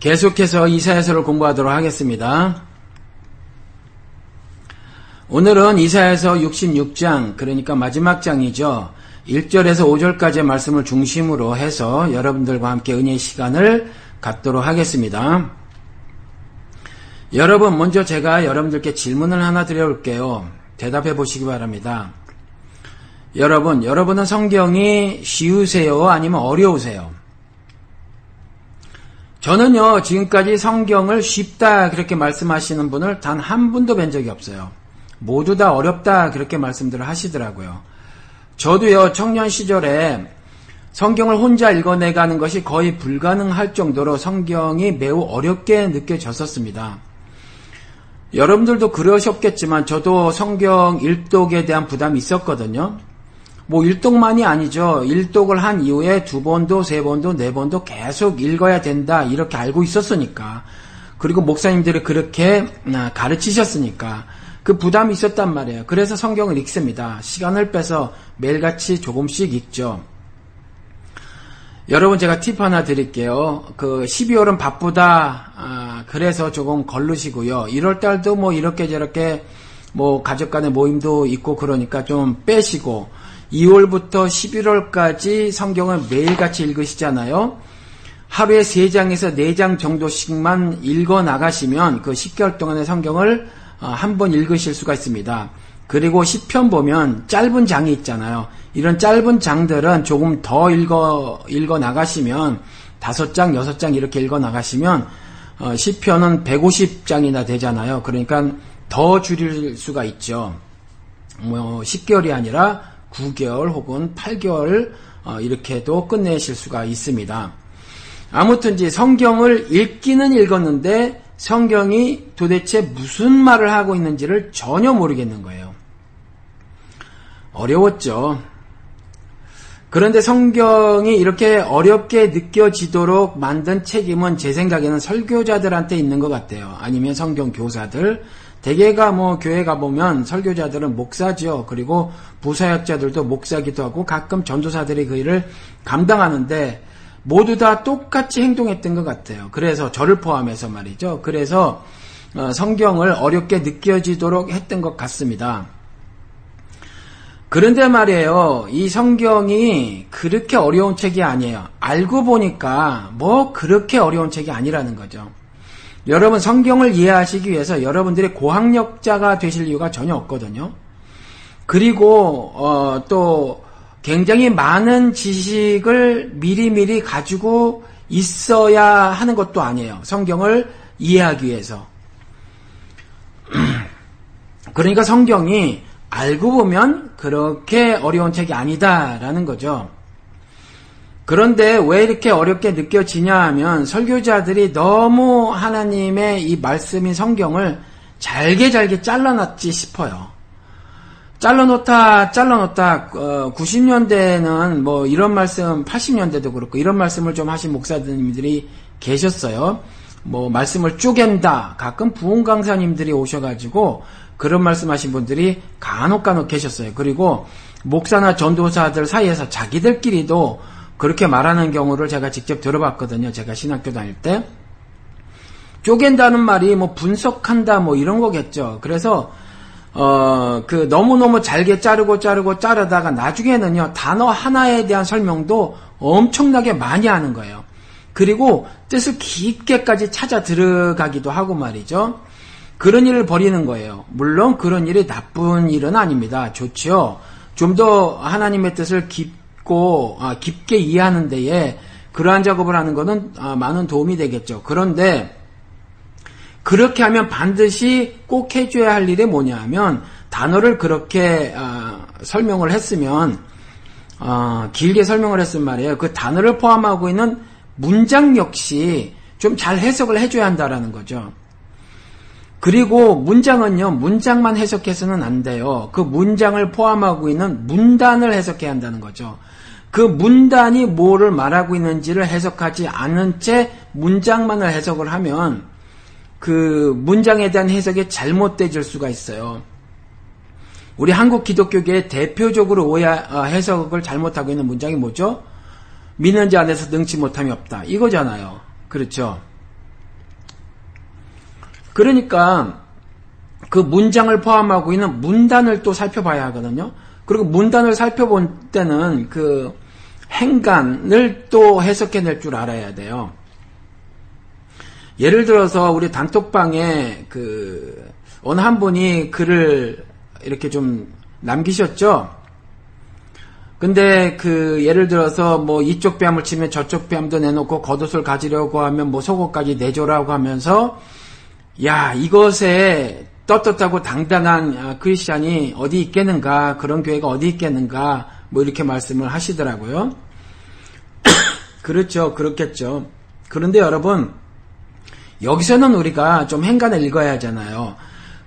계속해서 이사야서를 공부하도록 하겠습니다. 오늘은 이사야서 66장, 그러니까 마지막 장이죠. 1절에서 5절까지의 말씀을 중심으로 해서 여러분들과 함께 은혜의 시간을 갖도록 하겠습니다. 여러분, 먼저 제가 여러분들께 질문을 하나 드려볼게요. 대답해 보시기 바랍니다. 여러분, 여러분은 성경이 쉬우세요? 아니면 어려우세요? 저는요, 지금까지 성경을 쉽다 그렇게 말씀하시는 분을 단 한 분도 뵌 적이 없어요. 모두 다 어렵다 그렇게 말씀들을 하시더라고요. 저도요, 청년 시절에 성경을 혼자 읽어내가는 것이 거의 불가능할 정도로 성경이 매우 어렵게 느껴졌었습니다. 여러분들도 그러셨겠지만 저도 성경 일독에 대한 부담이 있었거든요. 뭐 일독만이 아니죠. 일독을 한 이후에 두 번도 세 번도 네 번도 계속 읽어야 된다 이렇게 알고 있었으니까 그리고 목사님들이 그렇게 아, 가르치셨으니까 그 부담이 있었단 말이에요. 그래서 성경을 읽습니다. 시간을 빼서 매일같이 조금씩 읽죠. 여러분 제가 팁 하나 드릴게요. 그 12월은 바쁘다. 아, 그래서 조금 걸르시고요. 1월 달도 뭐 이렇게 저렇게 뭐 가족 간의 모임도 있고 그러니까 좀 빼시고 2월부터 11월까지 성경을 매일같이 읽으시잖아요. 하루에 3장에서 4장 정도씩만 읽어 나가시면 그 10개월 동안의 성경을 어, 한번 읽으실 수가 있습니다. 그리고 10편 보면 짧은 장이 있잖아요. 이런 짧은 장들은 조금 더 읽어, 읽어 나가시면 다섯 장, 여섯 장 이렇게 읽어 나가시면 어, 10편은 150장이나 되잖아요. 그러니까 더 줄일 수가 있죠. 뭐 10개월이 아니라 9개월 혹은 8개월 어, 이렇게도 끝내실 수가 있습니다. 아무튼지 성경을 읽기는 읽었는데 성경이 도대체 무슨 말을 하고 있는지를 전혀 모르겠는 거예요. 어려웠죠. 그런데 성경이 이렇게 어렵게 느껴지도록 만든 책임은 제 생각에는 설교자들한테 있는 것 같아요. 아니면 성경 교사들. 대개가 뭐 교회 가보면 설교자들은 목사죠. 그리고 부사역자들도 목사기도 하고 가끔 전도사들이 그 일을 감당하는데 모두 다 똑같이 행동했던 것 같아요. 그래서 저를 포함해서 말이죠. 그래서 어, 성경을 어렵게 느껴지도록 했던 것 같습니다. 그런데 말이에요. 이 성경이 그렇게 어려운 책이 아니에요. 알고 보니까 뭐 그렇게 어려운 책이 아니라는 거죠. 여러분 성경을 이해하시기 위해서 여러분들이 고학력자가 되실 이유가 전혀 없거든요. 그리고 어, 또 굉장히 많은 지식을 미리미리 가지고 있어야 하는 것도 아니에요. 성경을 이해하기 위해서. 그러니까 성경이 알고 보면 그렇게 어려운 책이 아니다라는 거죠. 그런데 왜 이렇게 어렵게 느껴지냐 하면 설교자들이 너무 하나님의 이 말씀인 성경을 잘게 잘게 잘라놨지 싶어요. 잘라놓다, 잘라놓다, 어, 90년대는 뭐 이런 말씀, 80년대도 그렇고 이런 말씀을 좀 하신 목사님들이 계셨어요. 뭐 말씀을 쪼갠다. 가끔 부흥 강사님들이 오셔가지고 그런 말씀하신 분들이 간혹 간혹 계셨어요. 그리고 목사나 전도사들 사이에서 자기들끼리도 그렇게 말하는 경우를 제가 직접 들어봤거든요. 제가 신학교 다닐 때. 쪼갠다는 말이 뭐 분석한다 뭐 이런 거겠죠. 그래서 어, 그 너무너무 잘게 자르고 자르고 자르다가 나중에는요, 단어 하나에 대한 설명도 엄청나게 많이 하는 거예요. 그리고 뜻을 깊게까지 찾아 들어가기도 하고 말이죠. 그런 일을 벌이는 거예요. 물론 그런 일이 나쁜 일은 아닙니다. 좋죠. 좀더 하나님의 뜻을 깊 고, 아, 깊게 이해하는 데에 그러한 작업을 하는 것은 아, 많은 도움이 되겠죠. 그런데 그렇게 하면 반드시 꼭 해줘야 할 일이 뭐냐 하면 단어를 그렇게 어, 설명을 했으면 어, 길게 설명을 했단 말이에요. 그 단어를 포함하고 있는 문장 역시 좀 잘 해석을 해줘야 한다라는 거죠. 그리고 문장은요, 문장만 해석해서는 안 돼요. 그 문장을 포함하고 있는 문단을 해석해야 한다는 거죠. 그 문단이 뭐를 말하고 있는지를 해석하지 않은 채 문장만을 해석을 하면 그 문장에 대한 해석이 잘못되질 수가 있어요. 우리 한국 기독교계의 대표적으로 오해 어, 해석을 잘못하고 있는 문장이 뭐죠? 믿는 자 안에서 능치 못함이 없다. 이거잖아요. 그렇죠? 그러니까 그 문장을 포함하고 있는 문단을 또 살펴봐야 하거든요. 그리고 문단을 살펴볼 때는 그 행간을 또 해석해낼 줄 알아야 돼요. 예를 들어서 우리 단톡방에 그 어느 한 분이 글을 이렇게 좀 남기셨죠. 근데 그 예를 들어서 뭐 이쪽 뺨을 치면 저쪽 뺨도 내놓고 겉옷을 가지려고 하면 뭐 속옷까지 내줘라고 하면서 야 이것에 떳떳하고 당당한 아, 크리스찬이 어디 있겠는가 그런 교회가 어디 있겠는가 뭐 이렇게 말씀을 하시더라고요. 그렇죠 그렇겠죠. 그런데 여러분 여기서는 우리가 좀 행간을 읽어야 하잖아요.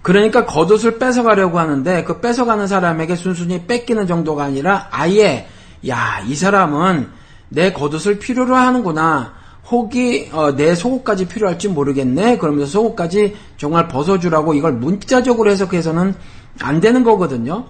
그러니까 겉옷을 뺏어가려고 하는데 그 뺏어가는 사람에게 순순히 뺏기는 정도가 아니라 아예 야 이 사람은 내 겉옷을 필요로 하는구나. 혹이 어, 내 속옷까지 필요할지 모르겠네. 그러면서 속옷까지 정말 벗어주라고 이걸 문자적으로 해석해서는 안 되는 거거든요.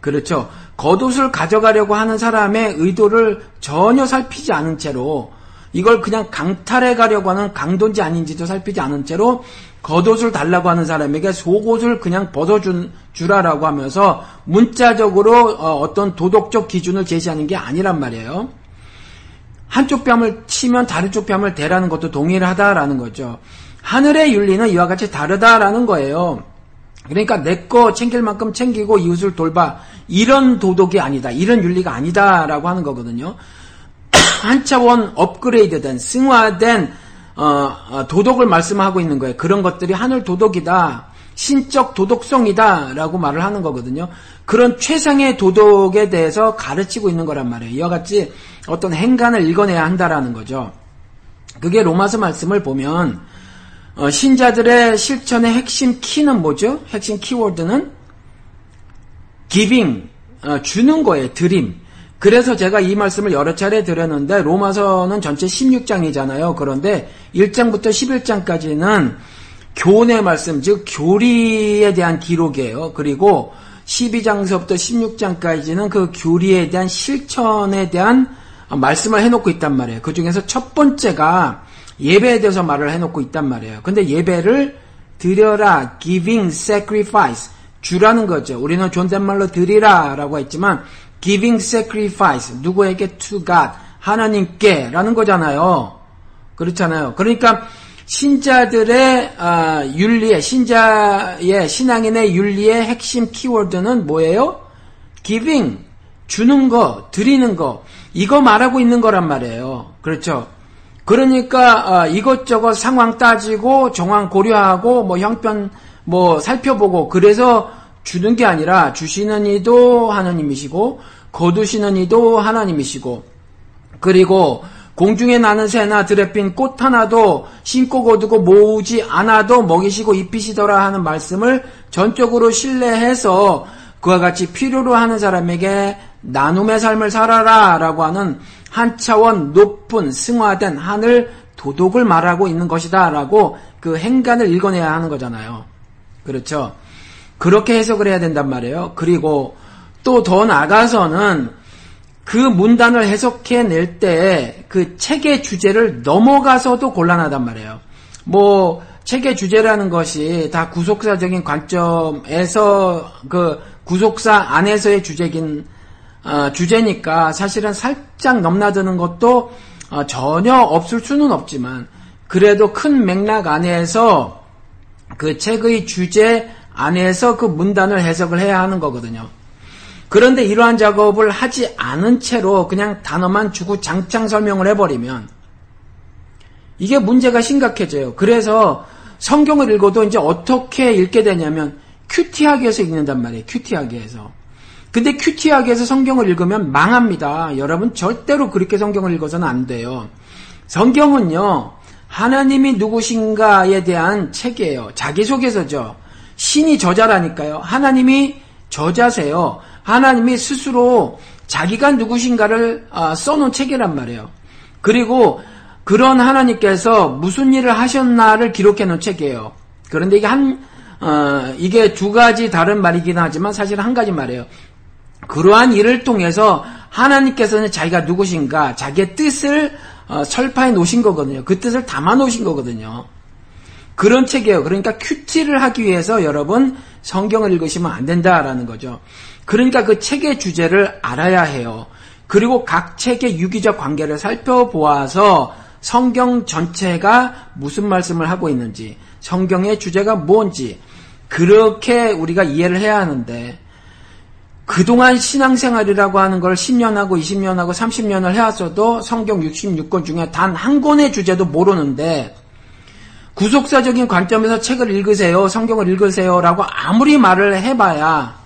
그렇죠. 겉옷을 가져가려고 하는 사람의 의도를 전혀 살피지 않은 채로 이걸 그냥 강탈해 가려고 하는 강도인지 아닌지도 살피지 않은 채로 겉옷을 달라고 하는 사람에게 속옷을 그냥 벗어준 주라라고 하면서 문자적으로 어, 떤 도덕적 기준을 제시하는 게 아니란 말이에요. 한쪽 뺨을 치면 다른 쪽 뺨을 대라는 것도 동일하다라는 거죠. 하늘의 윤리는 이와 같이 다르다라는 거예요. 그러니까 내 거 챙길 만큼 챙기고 이웃을 돌봐 이런 도덕이 아니다. 이런 윤리가 아니다라고 하는 거거든요. 한 차원 업그레이드된 승화된 어, 어, 도덕을 말씀하고 있는 거예요. 그런 것들이 하늘 도덕이다. 신적 도덕성이다. 라고 말을 하는 거거든요. 그런 최상의 도덕에 대해서 가르치고 있는 거란 말이에요. 이와 같이 어떤 행간을 읽어내야 한다라는 거죠. 그게 로마서 말씀을 보면, 어, 신자들의 실천의 핵심 키는 뭐죠? 핵심 키워드는 giving, 어, 주는 거예요. 드림. 그래서 제가 이 말씀을 여러 차례 드렸는데 로마서는 전체 16장이잖아요. 그런데 1장부터 11장까지는 교훈의 말씀, 즉 교리에 대한 기록이에요. 그리고 12장서부터 16장까지는 그 교리에 대한 실천에 대한 말씀을 해놓고 있단 말이에요. 그 중에서 첫 번째가 예배에 대해서 말을 해놓고 있단 말이에요. 근데 예배를 드려라, giving, sacrifice, 주라는 거죠. 우리는 존댓말로 드리라 라고 했지만 giving sacrifice 누구에게 to God 하나님께 라는 거잖아요. 그렇잖아요. 그러니까 신자들의 아, 윤리의 신자의 신앙인의 윤리의 핵심 키워드는 뭐예요? giving 주는 거, 드리는 거 이거 말하고 있는 거란 말이에요. 그렇죠? 그러니까 아, 이것저것 상황 따지고 정황 고려하고 뭐 형편 뭐 살펴보고 그래서 주는 게 아니라 주시는 이도 하나님이시고 거두시는 이도 하나님이시고 그리고 공중에 나는 새나 들에 핀꽃 하나도 심고 거두고 모으지 않아도 먹이시고 입히시더라 하는 말씀을 전적으로 신뢰해서 그와 같이 필요로 하는 사람에게 나눔의 삶을 살아라 라고 하는 한 차원 높은 승화된 하늘 도덕을 말하고 있는 것이다 라고 그 행간을 읽어내야 하는 거잖아요. 그렇죠. 그렇게 해석을 해야 된단 말이에요. 그리고 또 더 나가서는 그 문단을 해석해 낼 때 그 책의 주제를 넘어가서도 곤란하단 말이에요. 뭐 책의 주제라는 것이 다 구속사적인 관점에서 그 구속사 안에서의 주제긴 어, 주제니까 사실은 살짝 넘나드는 것도 어, 전혀 없을 수는 없지만 그래도 큰 맥락 안에서 그 책의 주제 안에서 그 문단을 해석을 해야 하는 거거든요. 그런데 이러한 작업을 하지 않은 채로 그냥 단어만 주고 장창 설명을 해버리면 이게 문제가 심각해져요. 그래서 성경을 읽어도 이제 어떻게 읽게 되냐면 큐티하게 해서 읽는단 말이에요. 큐티하게 해서. 근데 큐티하게 해서 성경을 읽으면 망합니다. 여러분 절대로 그렇게 성경을 읽어서는 안 돼요. 성경은요. 하나님이 누구신가에 대한 책이에요. 자기소개서죠. 신이 저자라니까요. 하나님이 저자세요. 하나님이 스스로 자기가 누구신가를 아, 써놓은 책이란 말이에요. 그리고 그런 하나님께서 무슨 일을 하셨나를 기록해 놓은 책이에요. 그런데 이게 한, 어, 이게 두 가지 다른 말이긴 하지만 사실 한 가지 말이에요. 그러한 일을 통해서 하나님께서는 자기가 누구신가, 자기의 뜻을 어, 설파해 놓으신 거거든요. 그 뜻을 담아 놓으신 거거든요. 그런 책이에요. 그러니까 큐티를 하기 위해서 여러분 성경을 읽으시면 안 된다라는 거죠. 그러니까 그 책의 주제를 알아야 해요. 그리고 각 책의 유기적 관계를 살펴보아서 성경 전체가 무슨 말씀을 하고 있는지, 성경의 주제가 뭔지, 그렇게 우리가 이해를 해야 하는데, 그동안 신앙생활이라고 하는 걸 10년하고 20년하고 30년을 해왔어도 성경 66권 중에 단 한 권의 주제도 모르는데, 구속사적인 관점에서 책을 읽으세요, 성경을 읽으세요 라고 아무리 말을 해봐야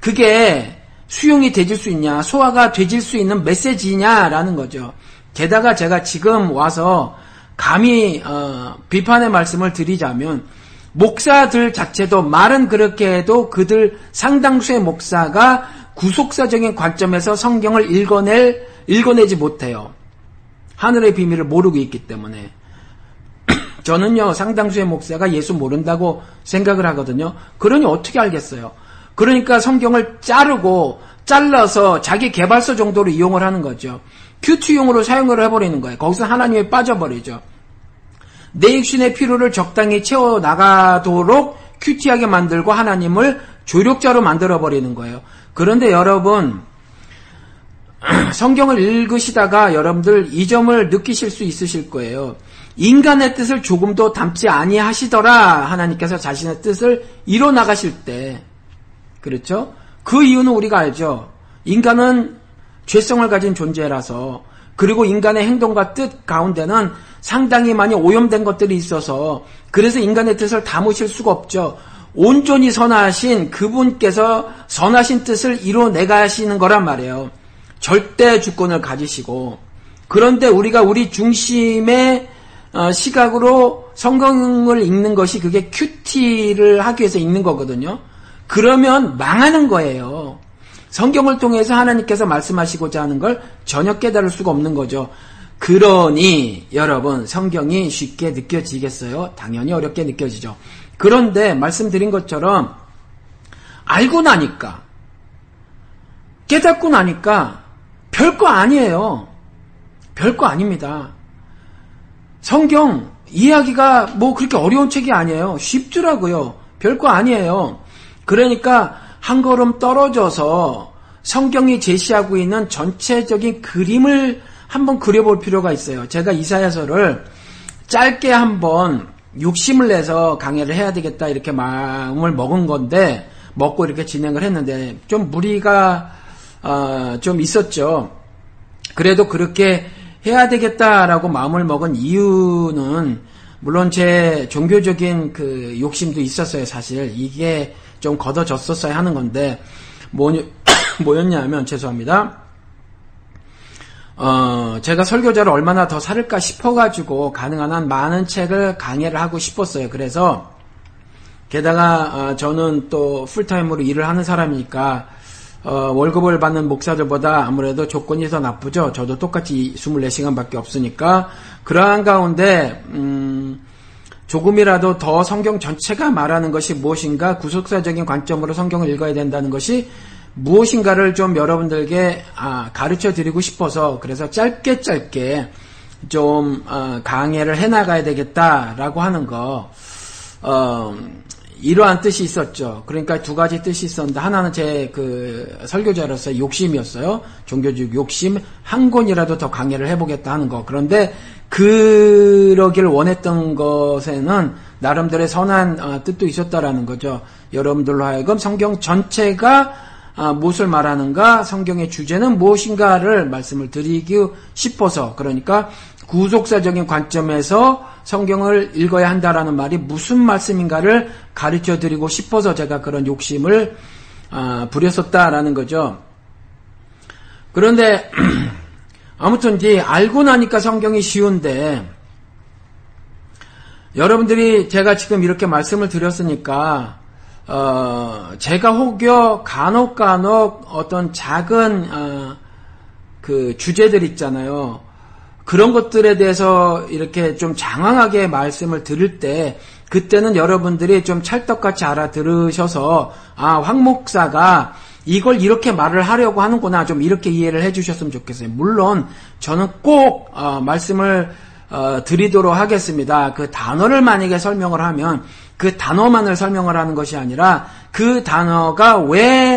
그게 수용이 되질 수 있냐, 소화가 되질 수 있는 메시지냐라는 거죠. 게다가 제가 지금 와서 감히 어, 비판의 말씀을 드리자면 목사들 자체도 말은 그렇게 해도 그들 상당수의 목사가 구속사적인 관점에서 성경을 읽어낼 읽어내지 못해요. 하늘의 비밀을 모르고 있기 때문에 저는요, 상당수의 목사가 예수 모른다고 생각을 하거든요. 그러니 어떻게 알겠어요? 그러니까 성경을 자르고 잘라서 자기 개발서 정도로 이용을 하는 거죠. 큐티용으로 사용을 해버리는 거예요. 거기서 하나님이 빠져버리죠. 내 육신의 필요를 적당히 채워 나가도록 큐티하게 만들고 하나님을 조력자로 만들어 버리는 거예요. 그런데 여러분 성경을 읽으시다가 여러분들 이 점을 느끼실 수 있으실 거예요. 인간의 뜻을 조금도 담지 아니하시더라 하나님께서 자신의 뜻을 이뤄 나가실 때 그렇죠? 그 이유는 우리가 알죠. 인간은 죄성을 가진 존재라서 그리고 인간의 행동과 뜻 가운데는 상당히 많이 오염된 것들이 있어서 그래서 인간의 뜻을 담으실 수가 없죠. 온전히 선하신 그분께서 선하신 뜻을 이뤄내가시는 거란 말이에요. 절대 주권을 가지시고 그런데 우리가 우리 중심의 어, 시각으로 성경을 읽는 것이 그게 큐티를 하기 위해서 읽는 거거든요. 그러면 망하는 거예요. 성경을 통해서 하나님께서 말씀하시고자 하는 걸 전혀 깨달을 수가 없는 거죠. 그러니 여러분 성경이 쉽게 느껴지겠어요? 당연히 어렵게 느껴지죠. 그런데 말씀드린 것처럼 알고 나니까 깨닫고 나니까 별거 아니에요. 별거 아닙니다. 성경 이해하기가 뭐 그렇게 어려운 책이 아니에요. 쉽더라고요. 별거 아니에요. 그러니까 한 걸음 떨어져서 성경이 제시하고 있는 전체적인 그림을 한번 그려볼 필요가 있어요. 제가 이사야서를 짧게 한번 욕심을 내서 강의를 해야 되겠다 이렇게 마음을 먹은 건데 먹고 이렇게 진행을 했는데 좀 무리가 어, 좀 있었죠. 그래도 그렇게 해야 되겠다라고 마음을 먹은 이유는 물론 제 종교적인 그 욕심도 있었어요, 사실. 이게 좀 걷어졌었어야 하는 건데, 뭐, 뭐였냐면, 죄송합니다. 어, 제가 설교자를 얼마나 더 살을까 싶어가지고, 가능한 한 많은 책을 강의를 하고 싶었어요. 그래서, 게다가, 어, 저는 또 풀타임으로 일을 하는 사람이니까, 어, 월급을 받는 목사들보다 아무래도 조건이 더 나쁘죠. 저도 똑같이 24시간밖에 없으니까 그러한 가운데 음, 조금이라도 더 성경 전체가 말하는 것이 무엇인가 구속사적인 관점으로 성경을 읽어야 된다는 것이 무엇인가를 좀 여러분들께 아, 가르쳐 드리고 싶어서 그래서 짧게 짧게 좀 어, 강의를 해 나가야 되겠다라고 하는 거 어, 이러한 뜻이 있었죠. 그러니까 두 가지 뜻이 있었는데 하나는 제 그 설교자로서 욕심이었어요. 종교적 욕심 한 권이라도 더 강의를 해보겠다 하는 거. 그런데 그러길 원했던 것에는 나름대로의 선한 어, 뜻도 있었다라는 거죠. 여러분들로 하여금 성경 전체가 아, 무엇을 말하는가, 성경의 주제는 무엇인가를 말씀을 드리기 싶어서 그러니까 구속사적인 관점에서 성경을 읽어야 한다라는 말이 무슨 말씀인가를 가르쳐 드리고 싶어서 제가 그런 욕심을 아, 부렸었다라는 거죠. 그런데 아무튼 이제 알고 나니까 성경이 쉬운데 여러분들이 제가 지금 이렇게 말씀을 드렸으니까 어, 제가 혹여 간혹 간혹 어떤 작은 어, 그 주제들 있잖아요. 그런 것들에 대해서 이렇게 좀 장황하게 말씀을 들을 때 그때는 여러분들이 좀 찰떡같이 알아들으셔서 아, 황 목사가 이걸 이렇게 말을 하려고 하는구나 좀 이렇게 이해를 해주셨으면 좋겠어요. 물론 저는 꼭 어, 말씀을 어, 드리도록 하겠습니다. 그 단어를 만약에 설명을 하면 그 단어만을 설명을 하는 것이 아니라 그 단어가 왜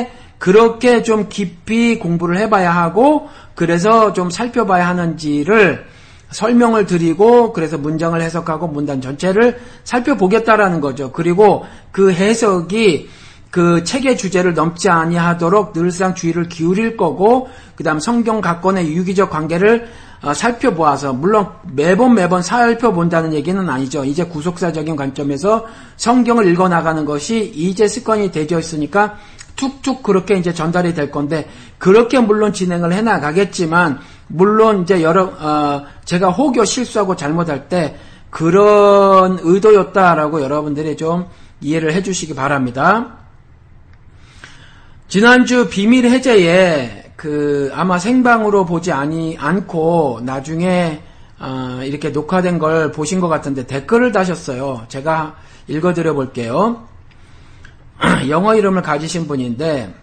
그렇게 좀 깊이 공부를 해봐야 하고 그래서 좀 살펴봐야 하는지를 설명을 드리고 그래서 문장을 해석하고 문단 전체를 살펴보겠다라는 거죠. 그리고 그 해석이 그 책의 주제를 넘지 아니하도록 늘상 주의를 기울일 거고 그다음 성경 각권의 유기적 관계를 어, 살펴보아서 물론 매번 매번 살펴본다는 얘기는 아니죠. 이제 구속사적인 관점에서 성경을 읽어 나가는 것이 이제 습관이 되어 있으니까 툭툭 그렇게 이제 전달이 될 건데 그렇게 물론 진행을 해 나가겠지만 물론 이제 여러 어, 제가 혹여 실수하고 잘못할 때 그런 의도였다라고 여러분들이 좀 이해를 해주시기 바랍니다. 지난주 비밀 해제에 그 아마 생방으로 보지 아니 않고 나중에 어, 이렇게 녹화된 걸 보신 것 같은데 댓글을 다셨어요. 제가 읽어드려 볼게요. 영어 이름을 가지신 분인데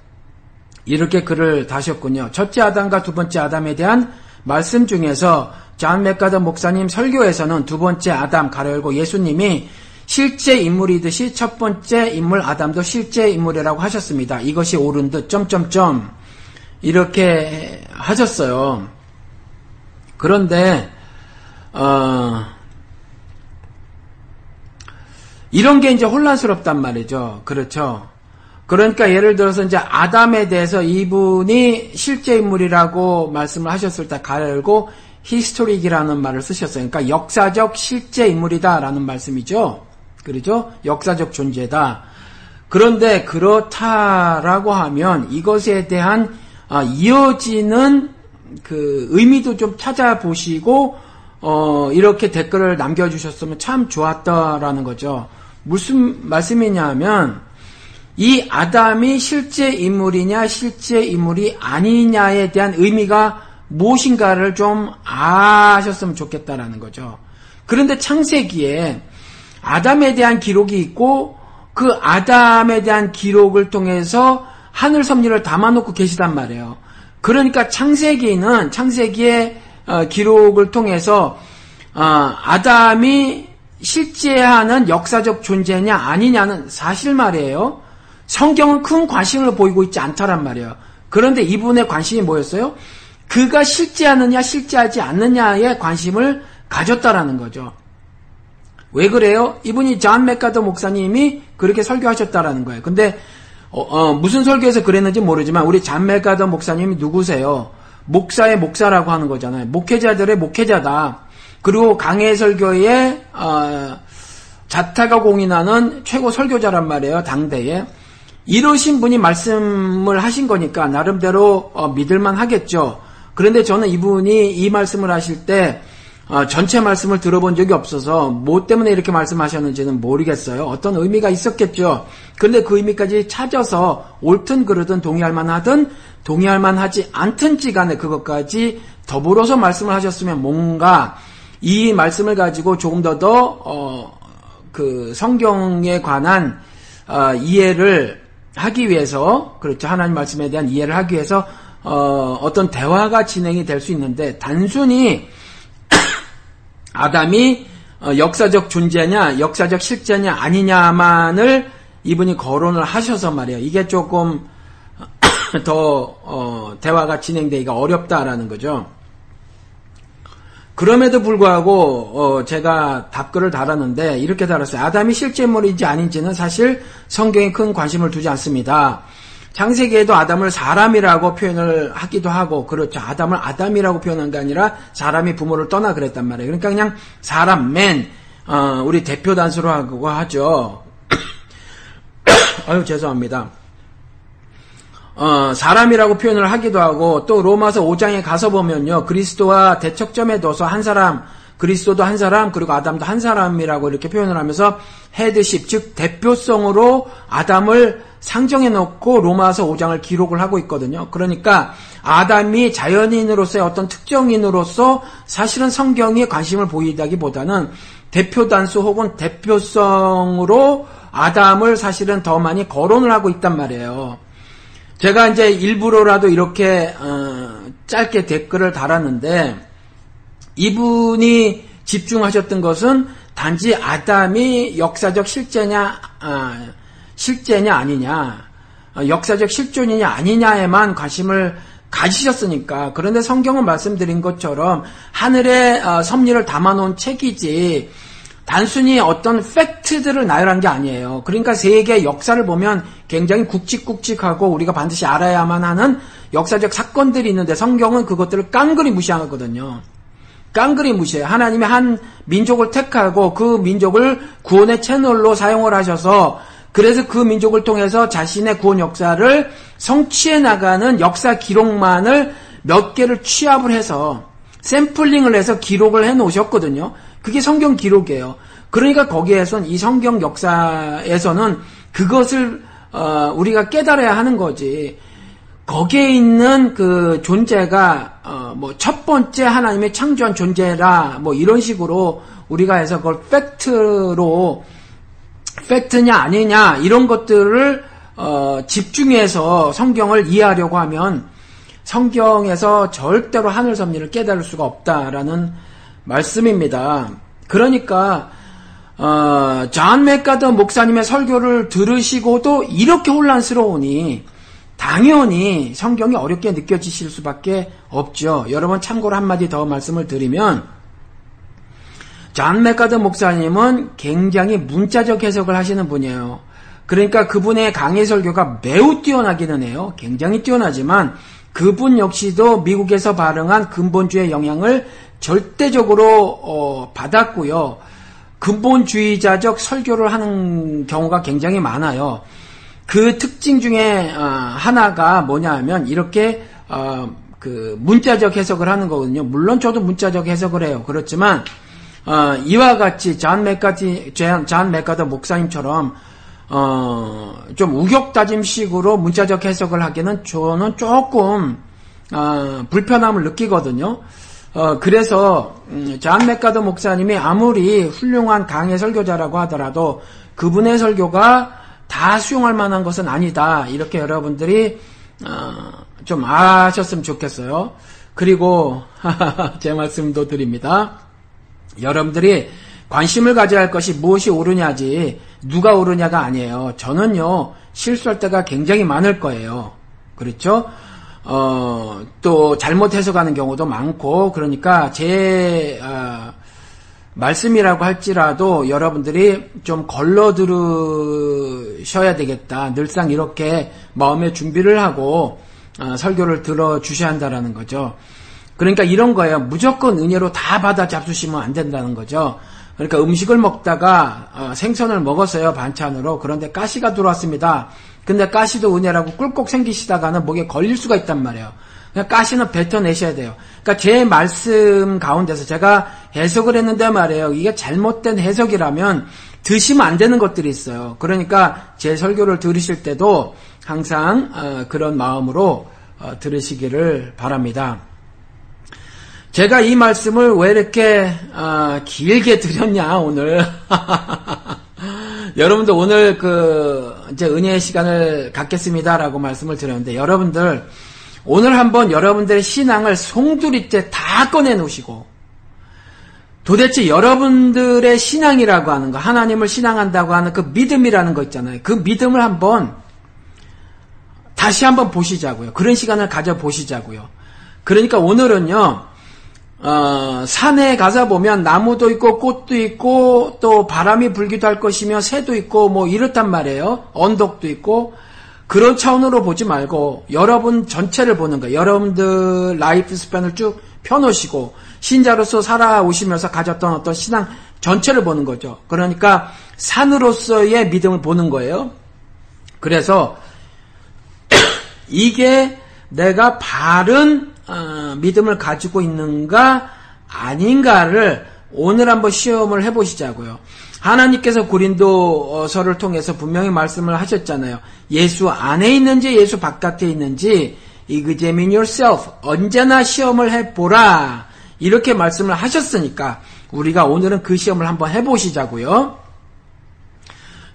이렇게 글을 다셨군요. 첫째 아담과 두 번째 아담에 대한 말씀 중에서 존 맥아더 목사님 설교에서는 두 번째 아담 가려열고 예수님이 실제 인물이듯이 첫 번째 인물 아담도 실제 인물이라고 하셨습니다. 이것이 옳은 듯 점점점 이렇게 하셨어요. 그런데 어, 이런 게 이제 혼란스럽단 말이죠. 그렇죠. 그러니까 예를 들어서 이제 아담에 대해서 이분이 실제 인물이라고 말씀을 하셨을 때 가열고 히스토릭이라는 말을 쓰셨어요. 그러니까 역사적 실제 인물이다라는 말씀이죠. 그렇죠? 역사적 존재다. 그런데 그렇다라고 하면 이것에 대한 아, 이어지는 그 의미도 좀 찾아보시고 어, 이렇게 댓글을 남겨주셨으면 참 좋았다라는 거죠. 무슨 말씀이냐면 이 아담이 실제 인물이냐 실제 인물이 아니냐에 대한 의미가 무엇인가를 좀 아셨으면 좋겠다라는 거죠. 그런데 창세기에 아담에 대한 기록이 있고 그 아담에 대한 기록을 통해서 하늘 섭리를 담아놓고 계시단 말이에요. 그러니까 창세기는 창세기의 어, 기록을 통해서 어, 아담이 실제하는 역사적 존재냐 아니냐는 사실 말이에요. 성경은 큰 관심을 보이고 있지 않다란 말이에요. 그런데 이분의 관심이 뭐였어요? 그가 실제하느냐 실제하지 않느냐에 관심을 가졌다라는 거죠. 왜 그래요? 이분이 존 맥아더 목사님이 그렇게 설교하셨다라는 거예요. 근데 어, 어, 무슨 설교에서 그랬는지 모르지만 우리 존 맥아더 목사님이 누구세요? 목사의 목사라고 하는 거잖아요. 목회자들의 목회자다. 그리고 강해 설교에 어, 자타가 공인하는 최고 설교자란 말이에요. 당대에. 이러신 분이 말씀을 하신 거니까 나름대로 어, 믿을만 하겠죠. 그런데 저는 이분이 이 말씀을 하실 때 어, 전체 말씀을 들어본 적이 없어서 뭐 때문에 이렇게 말씀하셨는지는 모르겠어요. 어떤 의미가 있었겠죠. 그런데 그 의미까지 찾아서 옳든 그르든 동의할 만하든 동의할 만하지 않든지 간에 그것까지 더불어서 말씀을 하셨으면 뭔가 이 말씀을 가지고 조금 더 더, 어, 그 성경에 관한 어, 이해를 하기 위해서, 그렇죠. 하나님 말씀에 대한 이해를 하기 위해서, 어, 어떤 대화가 진행이 될 수 있는데, 단순히 아담이 어, 역사적 존재냐, 역사적 실제냐 아니냐만을 이분이 거론을 하셔서 말이에요. 이게 조금 더 어, 대화가 진행되기가 어렵다라는 거죠. 그럼에도 불구하고 어, 제가 답글을 달았는데 이렇게 달았어요. 아담이 실제 인물인지 아닌지는 사실 성경에 큰 관심을 두지 않습니다. 창세기에도 아담을 사람이라고 표현을 하기도 하고 그렇죠. 아담을 아담이라고 표현한 게 아니라 사람이 부모를 떠나 그랬단 말이에요. 그러니까 그냥 사람 맨 어, 우리 대표 단수로 하고 하죠. 아유 죄송합니다. 어, 사람이라고 표현을 하기도 하고 또 로마서 5장에 가서 보면요 그리스도와 대척점에 둬서 한 사람 그리스도도 한 사람 그리고 아담도 한 사람이라고 이렇게 표현을 하면서 헤드십 즉 대표성으로 아담을 상정해 놓고 로마서 5장을 기록을 하고 있거든요. 그러니까 아담이 자연인으로서의 어떤 특정인으로서 사실은 성경에 관심을 보이다기보다는 대표 단수 혹은 대표성으로 아담을 사실은 더 많이 거론을 하고 있단 말이에요. 제가 이제 일부러라도 이렇게 어, 짧게 댓글을 달았는데 이분이 집중하셨던 것은 단지 아담이 역사적 실제냐 아, 실제냐 아니냐 어, 역사적 실존이냐 아니냐에만 관심을 가지셨으니까 그런데 성경은 말씀드린 것처럼 하늘의 어, 섭리를 담아놓은 책이지 단순히 어떤 팩트들을 나열한 게 아니에요. 그러니까 세계 역사를 보면 굉장히 굵직굵직하고 우리가 반드시 알아야만 하는 역사적 사건들이 있는데 성경은 그것들을 깡그리 무시하거든요. 깡그리 무시해. 하나님이 한 민족을 택하고 그 민족을 구원의 채널로 사용을 하셔서 그래서 그 민족을 통해서 자신의 구원 역사를 성취해 나가는 역사 기록만을 몇 개를 취합을 해서 샘플링을 해서 기록을 해 놓으셨거든요. 그게 성경 기록이에요. 그러니까 거기에선 이 성경 역사에서는 그것을 어, 우리가 깨달아야 하는 거지. 거기에 있는 그 존재가 어, 뭐 첫 번째 하나님의 창조한 존재라 뭐 이런 식으로 우리가 해서 그걸 팩트로 팩트냐 아니냐 이런 것들을 어, 집중해서 성경을 이해하려고 하면 성경에서 절대로 하늘 섭리를 깨달을 수가 없다라는 말씀입니다. 그러니까 어, 존 맥아더 목사님의 설교를 들으시고도 이렇게 혼란스러우니 당연히 성경이 어렵게 느껴지실 수밖에 없죠. 여러분 참고로 한마디 더 말씀을 드리면 존 맥아더 목사님은 굉장히 문자적 해석을 하시는 분이에요. 그러니까 그분의 강의 설교가 매우 뛰어나기는 해요. 굉장히 뛰어나지만 그분 역시도 미국에서 발흥한 근본주의 영향을 절대적으로 어, 받았고요. 근본주의자적 설교를 하는 경우가 굉장히 많아요. 그 특징 중에 어, 하나가 뭐냐 하면 이렇게 어, 그 문자적 해석을 하는 거거든요. 물론 저도 문자적 해석을 해요. 그렇지만 어, 이와 같이 잔 맥가티, 잔 맥가더 목사님처럼 어, 좀 우격다짐식으로 문자적 해석을 하기는 저는 조금 어, 불편함을 느끼거든요. 어, 그래서 음, 잔 맥가더 목사님이 아무리 훌륭한 강의 설교자라고 하더라도 그분의 설교가 다 수용할 만한 것은 아니다. 이렇게 여러분들이 어, 좀 아셨으면 좋겠어요. 그리고 제 말씀도 드립니다. 여러분들이 관심을 가져야 할 것이 무엇이 옳으냐지 누가 옳으냐가 아니에요. 저는요 실수할 때가 굉장히 많을 거예요. 그렇죠? 어, 또 잘못 해석하는 경우도 많고 그러니까 제 어, 말씀이라고 할지라도 여러분들이 좀 걸러 들으셔야 되겠다. 늘상 이렇게 마음의 준비를 하고 어, 설교를 들어 주셔야 한다라는 거죠. 그러니까 이런 거예요. 무조건 은혜로 다 받아 잡수시면 안 된다는 거죠. 그러니까 음식을 먹다가 어, 생선을 먹었어요 반찬으로 그런데 가시가 들어왔습니다. 근데 가시도 은혜라고 꿀꺽 생기시다가는 목에 걸릴 수가 있단 말이에요. 그냥 가시는 뱉어내셔야 돼요. 그러니까 제 말씀 가운데서 제가 해석을 했는데 말이에요. 이게 잘못된 해석이라면 드시면 안 되는 것들이 있어요. 그러니까 제 설교를 들으실 때도 항상 어, 그런 마음으로 어, 들으시기를 바랍니다. 제가 이 말씀을 왜 이렇게 어, 길게 드렸냐 오늘 여러분들 오늘 그 이제 은혜의 시간을 갖겠습니다라고 말씀을 드렸는데 여러분들 오늘 한번 여러분들의 신앙을 송두리째 다 꺼내 놓으시고 도대체 여러분들의 신앙이라고 하는 거 하나님을 신앙한다고 하는 그 믿음이라는 거 있잖아요. 그 믿음을 한번 다시 한번 보시자고요. 그런 시간을 가져 보시자고요. 그러니까 오늘은요. 어, 산에 가서 보면 나무도 있고 꽃도 있고 또 바람이 불기도 할 것이며 새도 있고 뭐 이렇단 말이에요. 언덕도 있고 그런 차원으로 보지 말고 여러분 전체를 보는 거예요. 여러분들 라이프 스팬을 쭉 펴놓으시고 신자로서 살아오시면서 가졌던 어떤 신앙 전체를 보는 거죠. 그러니까 산으로서의 믿음을 보는 거예요. 그래서 이게 내가 바른 어, 믿음을 가지고 있는가 아닌가를 오늘 한번 시험을 해보시자고요. 하나님께서 고린도서를 통해서 분명히 말씀을 하셨잖아요. 예수 안에 있는지 예수 바깥에 있는지 examine yourself 언제나 시험을 해보라 이렇게 말씀을 하셨으니까 우리가 오늘은 그 시험을 한번 해보시자고요.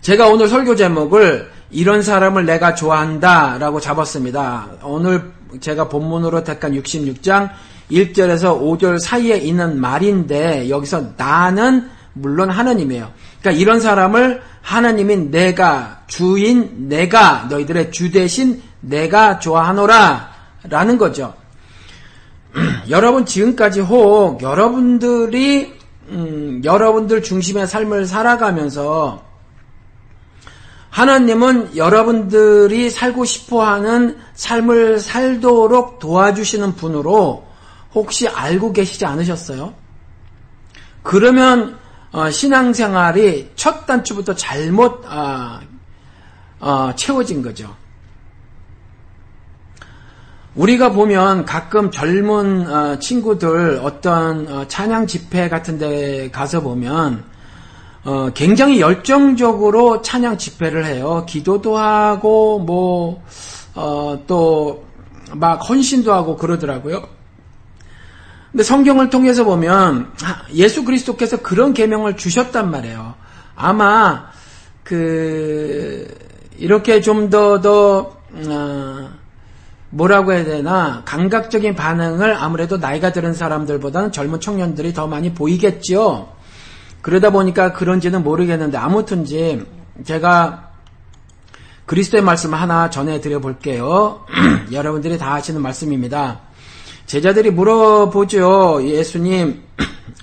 제가 오늘 설교 제목을 이런 사람을 내가 좋아한다 라고 잡았습니다. 오늘 제가 본문으로 택한 66장 1절에서 5절 사이에 있는 말인데 여기서 나는 물론 하나님이에요. 그러니까 이런 사람을 하나님인 내가 주인 내가 너희들의 주 대신 내가 좋아하노라 라는 거죠. 여러분 지금까지 혹 여러분들이 음, 여러분들 중심의 삶을 살아가면서 하나님은 여러분들이 살고 싶어 하는 삶을 살도록 도와주시는 분으로 혹시 알고 계시지 않으셨어요? 그러면 어, 신앙생활이 첫 단추부터 잘못 어, 어, 채워진 거죠. 우리가 보면 가끔 젊은 어, 친구들 어떤 어, 찬양 집회 같은 데 가서 보면 어, 굉장히 열정적으로 찬양 집회를 해요. 기도도 하고 뭐또막 헌신도 하고 그러더라고요. 근데 성경을 통해서 보면 예수 그리스도께서 그런 계명을 주셨단 말이에요. 아마 그 이렇게 좀 더더 어, 뭐라고 해야 되나 감각적인 반응을 아무래도 나이가 들은 사람들보다는 젊은 청년들이 더 많이 보이겠지요. 그러다 보니까 그런지는 모르겠는데 아무튼지 제가 그리스도의 말씀 하나 전해드려 볼게요. 여러분들이 다 아시는 말씀입니다. 제자들이 물어보죠. 예수님,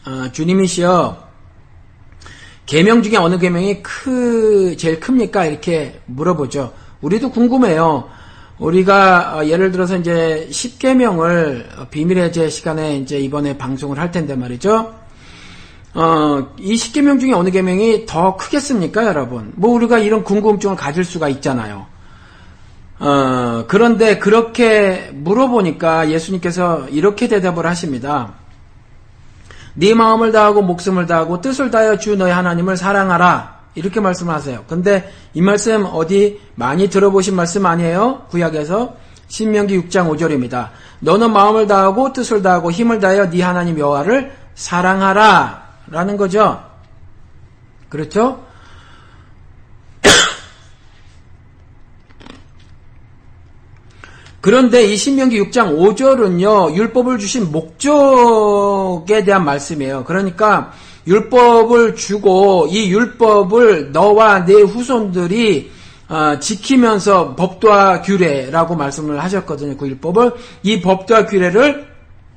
어, 주님이시여, 계명 중에 어느 계명이 크 제일 큽니까? 이렇게 물어보죠. 우리도 궁금해요. 우리가 어, 예를 들어서 이제 10계명을 비밀의 제 시간에 이제 이번에 방송을 할 텐데 말이죠. 어, 이 10계명 중에 어느 계명이 더 크겠습니까, 여러분? 뭐 우리가 이런 궁금증을 가질 수가 있잖아요. 어, 그런데 그렇게 물어보니까 예수님께서 이렇게 대답을 하십니다. 네 마음을 다하고 목숨을 다하고 뜻을 다하여 주 너의 하나님을 사랑하라. 이렇게 말씀을 하세요. 근데 이 말씀 어디 많이 들어보신 말씀 아니에요? 구약에서 신명기 6장 5절입니다. 너는 마음을 다하고 뜻을 다하고 힘을 다하여 네 하나님 여호와를 사랑하라 라는 거죠. 그렇죠? 그런데 이 신명기 6장 5절은요, 율법을 주신 목적에 대한 말씀이에요. 그러니까 율법을 주고 이 율법을 너와 내 후손들이 어, 지키면서 법도와 규례라고 말씀을 하셨거든요. 그 율법을 이 법도와 규례를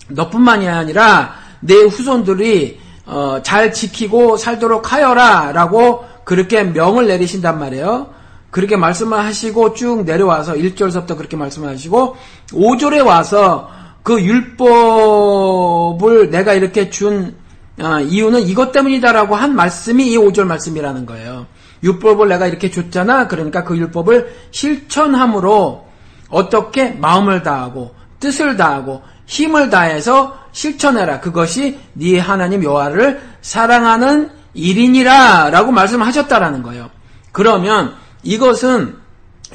너뿐만이 아니라 내 후손들이 어, 잘 지키고 살도록 하여라라고 그렇게 명을 내리신단 말이에요. 그렇게 말씀을 하시고 쭉 내려와서 1절서부터 그렇게 말씀을 하시고 5절에 와서 그 율법을 내가 이렇게 준 어, 이유는 이것 때문이다라고 한 말씀이 이 5절 말씀이라는 거예요. 율법을 내가 이렇게 줬잖아. 그러니까 그 율법을 실천함으로 어떻게 마음을 다하고 뜻을 다하고 힘을 다해서 실천해라. 그것이 네 하나님 여호와를 사랑하는 일인이라라고 말씀하셨다라는 거예요. 그러면 이것은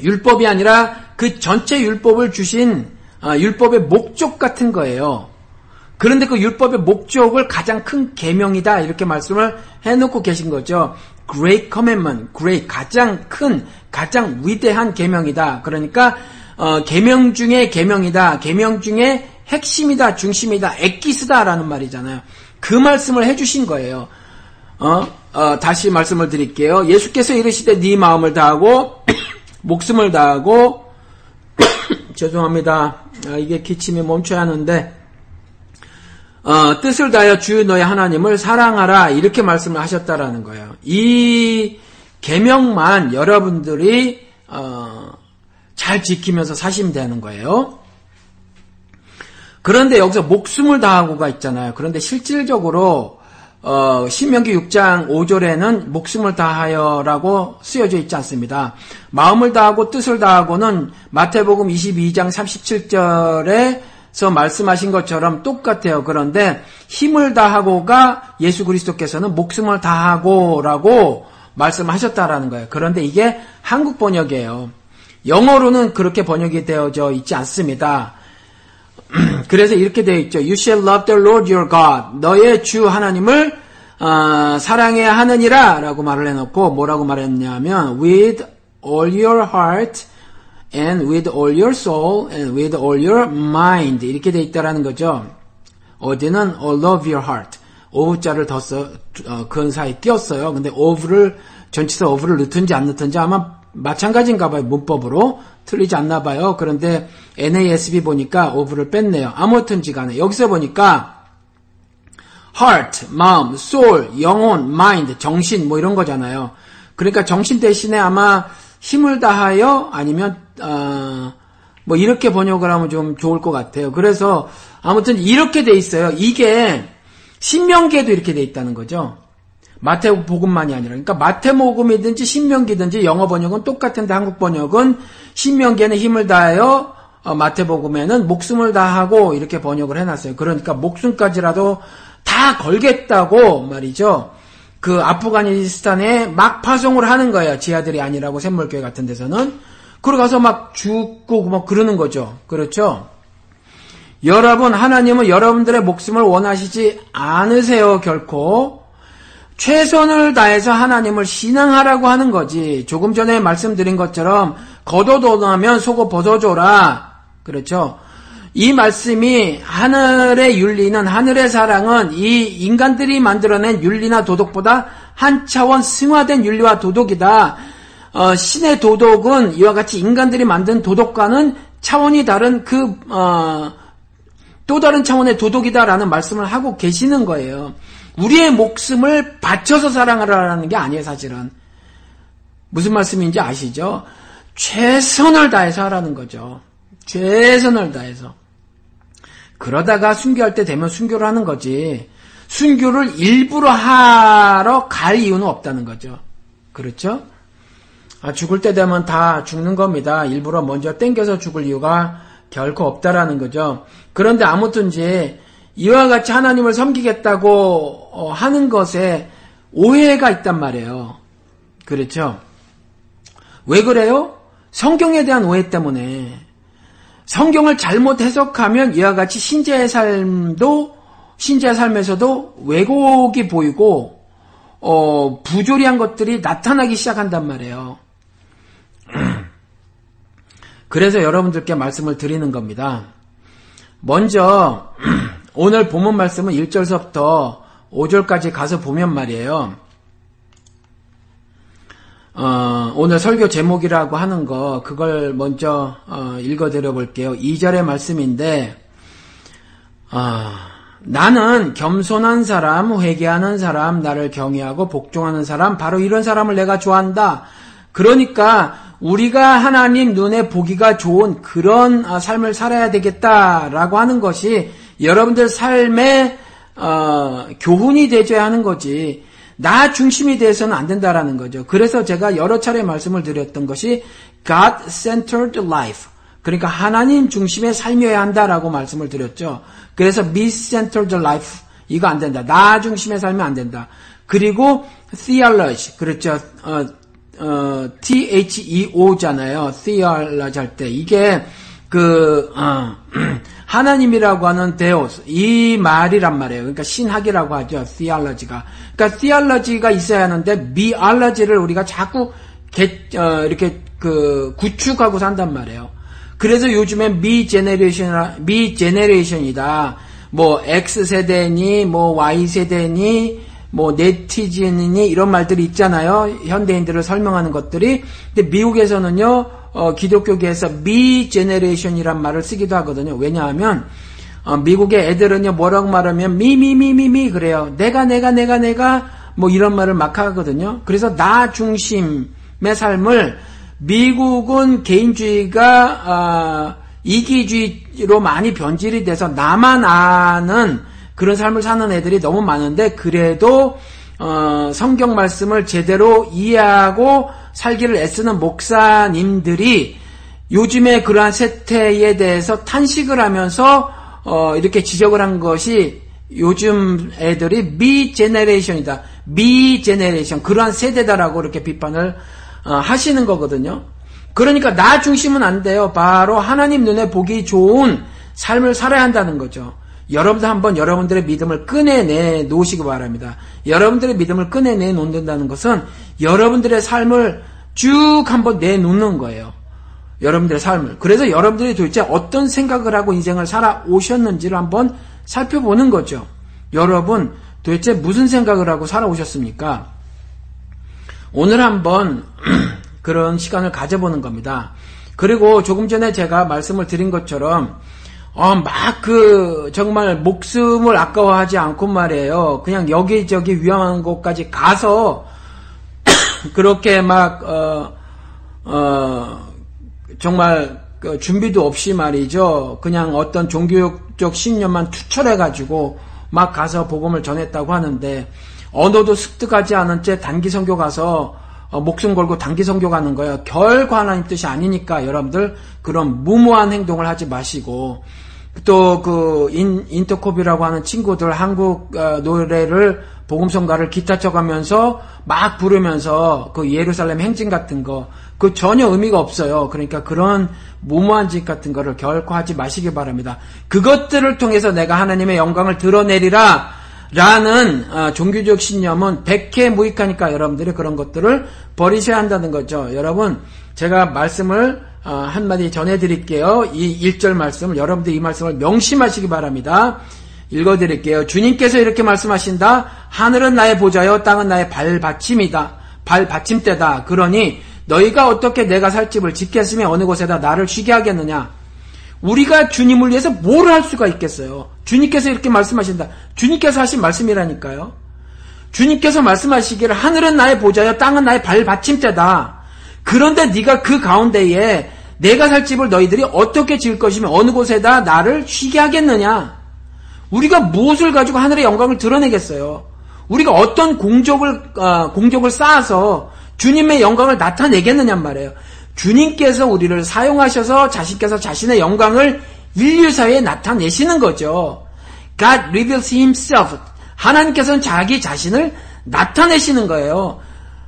율법이 아니라 그 전체 율법을 주신 아, 율법의 목적 같은 거예요. 그런데 그 율법의 목적을 가장 큰 계명이다 이렇게 말씀을 해놓고 계신 거죠. Great Commandment, Great 가장 큰 가장 위대한 계명이다. 그러니까 어, 계명 중에 계명이다. 계명 중에 핵심이다, 중심이다, 엑기스다라는 말이잖아요. 그 말씀을 해주신 거예요. 어? 어, 다시 말씀을 드릴게요. 예수께서 이르시되 네 마음을 다하고 목숨을 다하고 죄송합니다. 아, 이게 기침이 멈춰야 하는데 어, 뜻을 다하여 주 너의 하나님을 사랑하라 이렇게 말씀을 하셨다라는 거예요. 이 계명만 여러분들이 어, 잘 지키면서 사시면 되는 거예요. 그런데 여기서 목숨을 다하고가 있잖아요. 그런데 실질적으로 어, 신명기 6장 5절에는 목숨을 다하여라고 쓰여져 있지 않습니다. 마음을 다하고 뜻을 다하고는 마태복음 22장 37절에서 말씀하신 것처럼 똑같아요. 그런데 힘을 다하고가 예수 그리스도께서는 목숨을 다하고라고 말씀하셨다라는 거예요. 그런데 이게 한국 번역이에요. 영어로는 그렇게 번역이 되어져 있지 않습니다. 그래서 이렇게 되어 있죠. You shall love the Lord your God. 너의 주 하나님을 어, 사랑해야 하느니라 라고 말을 해놓고 뭐라고 말했냐면 with all your heart and with all your soul and with all your mind 이렇게 돼 있다라는 거죠. 어디는 all of your heart of자를 더 써, 어, 근사에 띄었어요. 근데 of를 전치사 of를 넣든지 안 넣든지 아마 마찬가지인가 봐요. 문법으로 틀리지 않나 봐요. 그런데 NASB 보니까 of를 뺐네요. 아무튼 지 간에 여기서 보니까 heart, 마음, soul, 영혼, mind, 정신 뭐 이런 거잖아요. 그러니까 정신 대신에 아마 힘을 다하여 아니면 어, 뭐 이렇게 번역을 하면 좀 좋을 것 같아요. 그래서 아무튼 이렇게 돼 있어요. 이게 신명기에도 이렇게 돼 있다는 거죠. 마태복음만이 아니라 그러니까 마태복음이든지 신명기든지 영어 번역은 똑같은데 한국 번역은 신명기에는 힘을 다하여 어, 마태복음에는 목숨을 다하고 이렇게 번역을 해놨어요. 그러니까 목숨까지라도 다 걸겠다고 말이죠. 그 아프가니스탄에 막 파송을 하는 거예요. 지하들이 아니라고 샘물교회 같은 데서는. 그러고 가서 막 죽고 뭐 그러는 거죠. 그렇죠? 여러분, 하나님은 여러분들의 목숨을 원하시지 않으세요, 결코. 최선을 다해서 하나님을 신앙하라고 하는 거지. 조금 전에 말씀드린 것처럼, 걷어도나면 속어 벗어줘라. 그렇죠? 이 말씀이 하늘의 윤리는 하늘의 사랑은 이 인간들이 만들어낸 윤리나 도덕보다 한 차원 승화된 윤리와 도덕이다. 어, 신의 도덕은 이와 같이 인간들이 만든 도덕과는 차원이 다른 그 어, 또 다른 차원의 도덕이다라는 말씀을 하고 계시는 거예요. 우리의 목숨을 바쳐서 사랑하라는 게 아니에요, 사실은. 무슨 말씀인지 아시죠? 최선을 다해서 하라는 거죠. 최선을 다해서. 그러다가 순교할 때 되면 순교를 하는 거지. 순교를 일부러 하러 갈 이유는 없다는 거죠. 그렇죠? 아, 죽을 때 되면 다 죽는 겁니다. 일부러 먼저 땡겨서 죽을 이유가 결코 없다라는 거죠. 그런데 아무튼지 이와 같이 하나님을 섬기겠다고 어, 하는 것에 오해가 있단 말이에요. 그렇죠? 왜 그래요? 성경에 대한 오해 때문에 성경을 잘못 해석하면 이와 같이 신자의 삶도 신자의 삶에서도 왜곡이 보이고 어, 부조리한 것들이 나타나기 시작한단 말이에요. 그래서 여러분들께 말씀을 드리는 겁니다. 먼저 오늘 본문 말씀은 1절서부터 5절까지 가서 보면 말이에요. 어, 오늘 설교 제목이라고 하는 거 그걸 먼저 어, 읽어드려 볼게요. 2절의 말씀인데 어, 나는 겸손한 사람, 회개하는 사람, 나를 경외하고 복종하는 사람, 바로 이런 사람을 내가 좋아한다. 그러니까 우리가 하나님 눈에 보기가 좋은 그런 어, 삶을 살아야 되겠다라고 하는 것이 여러분들 삶의 어, 교훈이 되줘야 하는 거지. 나 중심이 돼서는 안 된다라는 거죠. 그래서 제가 여러 차례 말씀을 드렸던 것이 God-centered life. 그러니까 하나님 중심의 삶이어야 한다라고 말씀을 드렸죠. 그래서 me-centered life. 이거 안 된다. 나 중심의 삶이 안 된다. 그리고 theology. 그렇죠. 어, 어, T-H-E-O잖아요. theology 할 때. 이게 그, 어, 하나님이라고 하는 데오스, 이 말이란 말이에요. 그러니까 신학이라고 하죠. theology가. 그러니까 theology가 있어야 하는데, 미알러지를 우리가 자꾸 개, 어, 이렇게 그 구축하고 산단 말이에요. 그래서 요즘에 me generation, me generation이다. 뭐 X 세대니, 뭐 Y 세대니, 뭐 네티즌이니 이런 말들이 있잖아요. 현대인들을 설명하는 것들이. 근데 미국에서는요. 어, 기독교계에서 me generation이란 말을 쓰기도 하거든요. 왜냐하면 어, 미국의 애들은요 뭐라고 말하면 미미미미미 그래요. 내가 내가 내가 내가 뭐 이런 말을 막 하거든요. 그래서 나 중심의 삶을 미국은 개인주의가 어, 이기주의로 많이 변질이 돼서 나만 아는 그런 삶을 사는 애들이 너무 많은데 그래도 어, 성경 말씀을 제대로 이해하고 살기를 애쓰는 목사님들이 요즘에 그러한 세태에 대해서 탄식을 하면서 어, 이렇게 지적을 한 것이 요즘 애들이 미 제네레이션이다. 미 제네레이션 그러한 세대다라고 이렇게 비판을 어, 하시는 거거든요. 그러니까 나 중심은 안 돼요. 바로 하나님 눈에 보기 좋은 삶을 살아야 한다는 거죠. 여러분도 한번 여러분들의 믿음을 꺼내내 놓으시기 바랍니다. 여러분들의 믿음을 꺼내내 놓는다는 것은 여러분들의 삶을 쭉 한번 내놓는 거예요. 여러분들의 삶을. 그래서 여러분들이 도대체 어떤 생각을 하고 인생을 살아오셨는지를 한번 살펴보는 거죠. 여러분, 도대체 무슨 생각을 하고 살아오셨습니까? 오늘 한번 그런 시간을 가져보는 겁니다. 그리고 조금 전에 제가 말씀을 드린 것처럼 어, 막 그, 정말 목숨을 아까워하지 않고 말이에요. 그냥 여기저기 위험한 곳까지 가서, 그렇게 막, 어, 어, 정말 그 준비도 없이 말이죠. 그냥 어떤 종교적 신념만 투철해가지고 막 가서 복음을 전했다고 하는데, 언어도 습득하지 않은 채 단기 선교 가서 어, 목숨 걸고 단기 선교 가는 거예요. 결과 하나님 뜻이 아니니까 여러분들 그런 무모한 행동을 하지 마시고 또 그 인터코비라고 하는 친구들 한국 어, 노래를 복음성가를 기타 쳐가면서 막 부르면서 그 예루살렘 행진 같은 거 그 전혀 의미가 없어요. 그러니까 그런 무모한 짓 같은 거를 결코 하지 마시기 바랍니다. 그것들을 통해서 내가 하나님의 영광을 드러내리라 라는 어, 종교적 신념은 백해 무익하니까 여러분들이 그런 것들을 버리셔야 한다는 거죠. 여러분 제가 말씀을 어, 한마디 전해드릴게요. 이 1절 말씀, 여러분들 이 말씀을 명심하시기 바랍니다. 읽어드릴게요. 주님께서 이렇게 말씀하신다. 하늘은 나의 보좌요, 땅은 나의 발받침이다. 발받침대다. 그러니 너희가 어떻게 내가 살 집을 짓겠으며 어느 곳에다 나를 쉬게 하겠느냐. 우리가 주님을 위해서 뭘 할 수가 있겠어요? 주님께서 이렇게 말씀하신다. 주님께서 하신 말씀이라니까요. 주님께서 말씀하시기를 하늘은 나의 보좌요, 땅은 나의 발받침대다. 그런데 네가 그 가운데에 내가 살 집을 너희들이 어떻게 지을 것이며 어느 곳에다 나를 쉬게 하겠느냐? 우리가 무엇을 가지고 하늘의 영광을 드러내겠어요? 우리가 어떤 공적을 어, 공적을 쌓아서 주님의 영광을 나타내겠느냔 말이에요. 주님께서 우리를 사용하셔서 자신께서 자신의 영광을 인류 사회에 나타내시는 거죠. God reveals Himself. 하나님께서는 자기 자신을 나타내시는 거예요.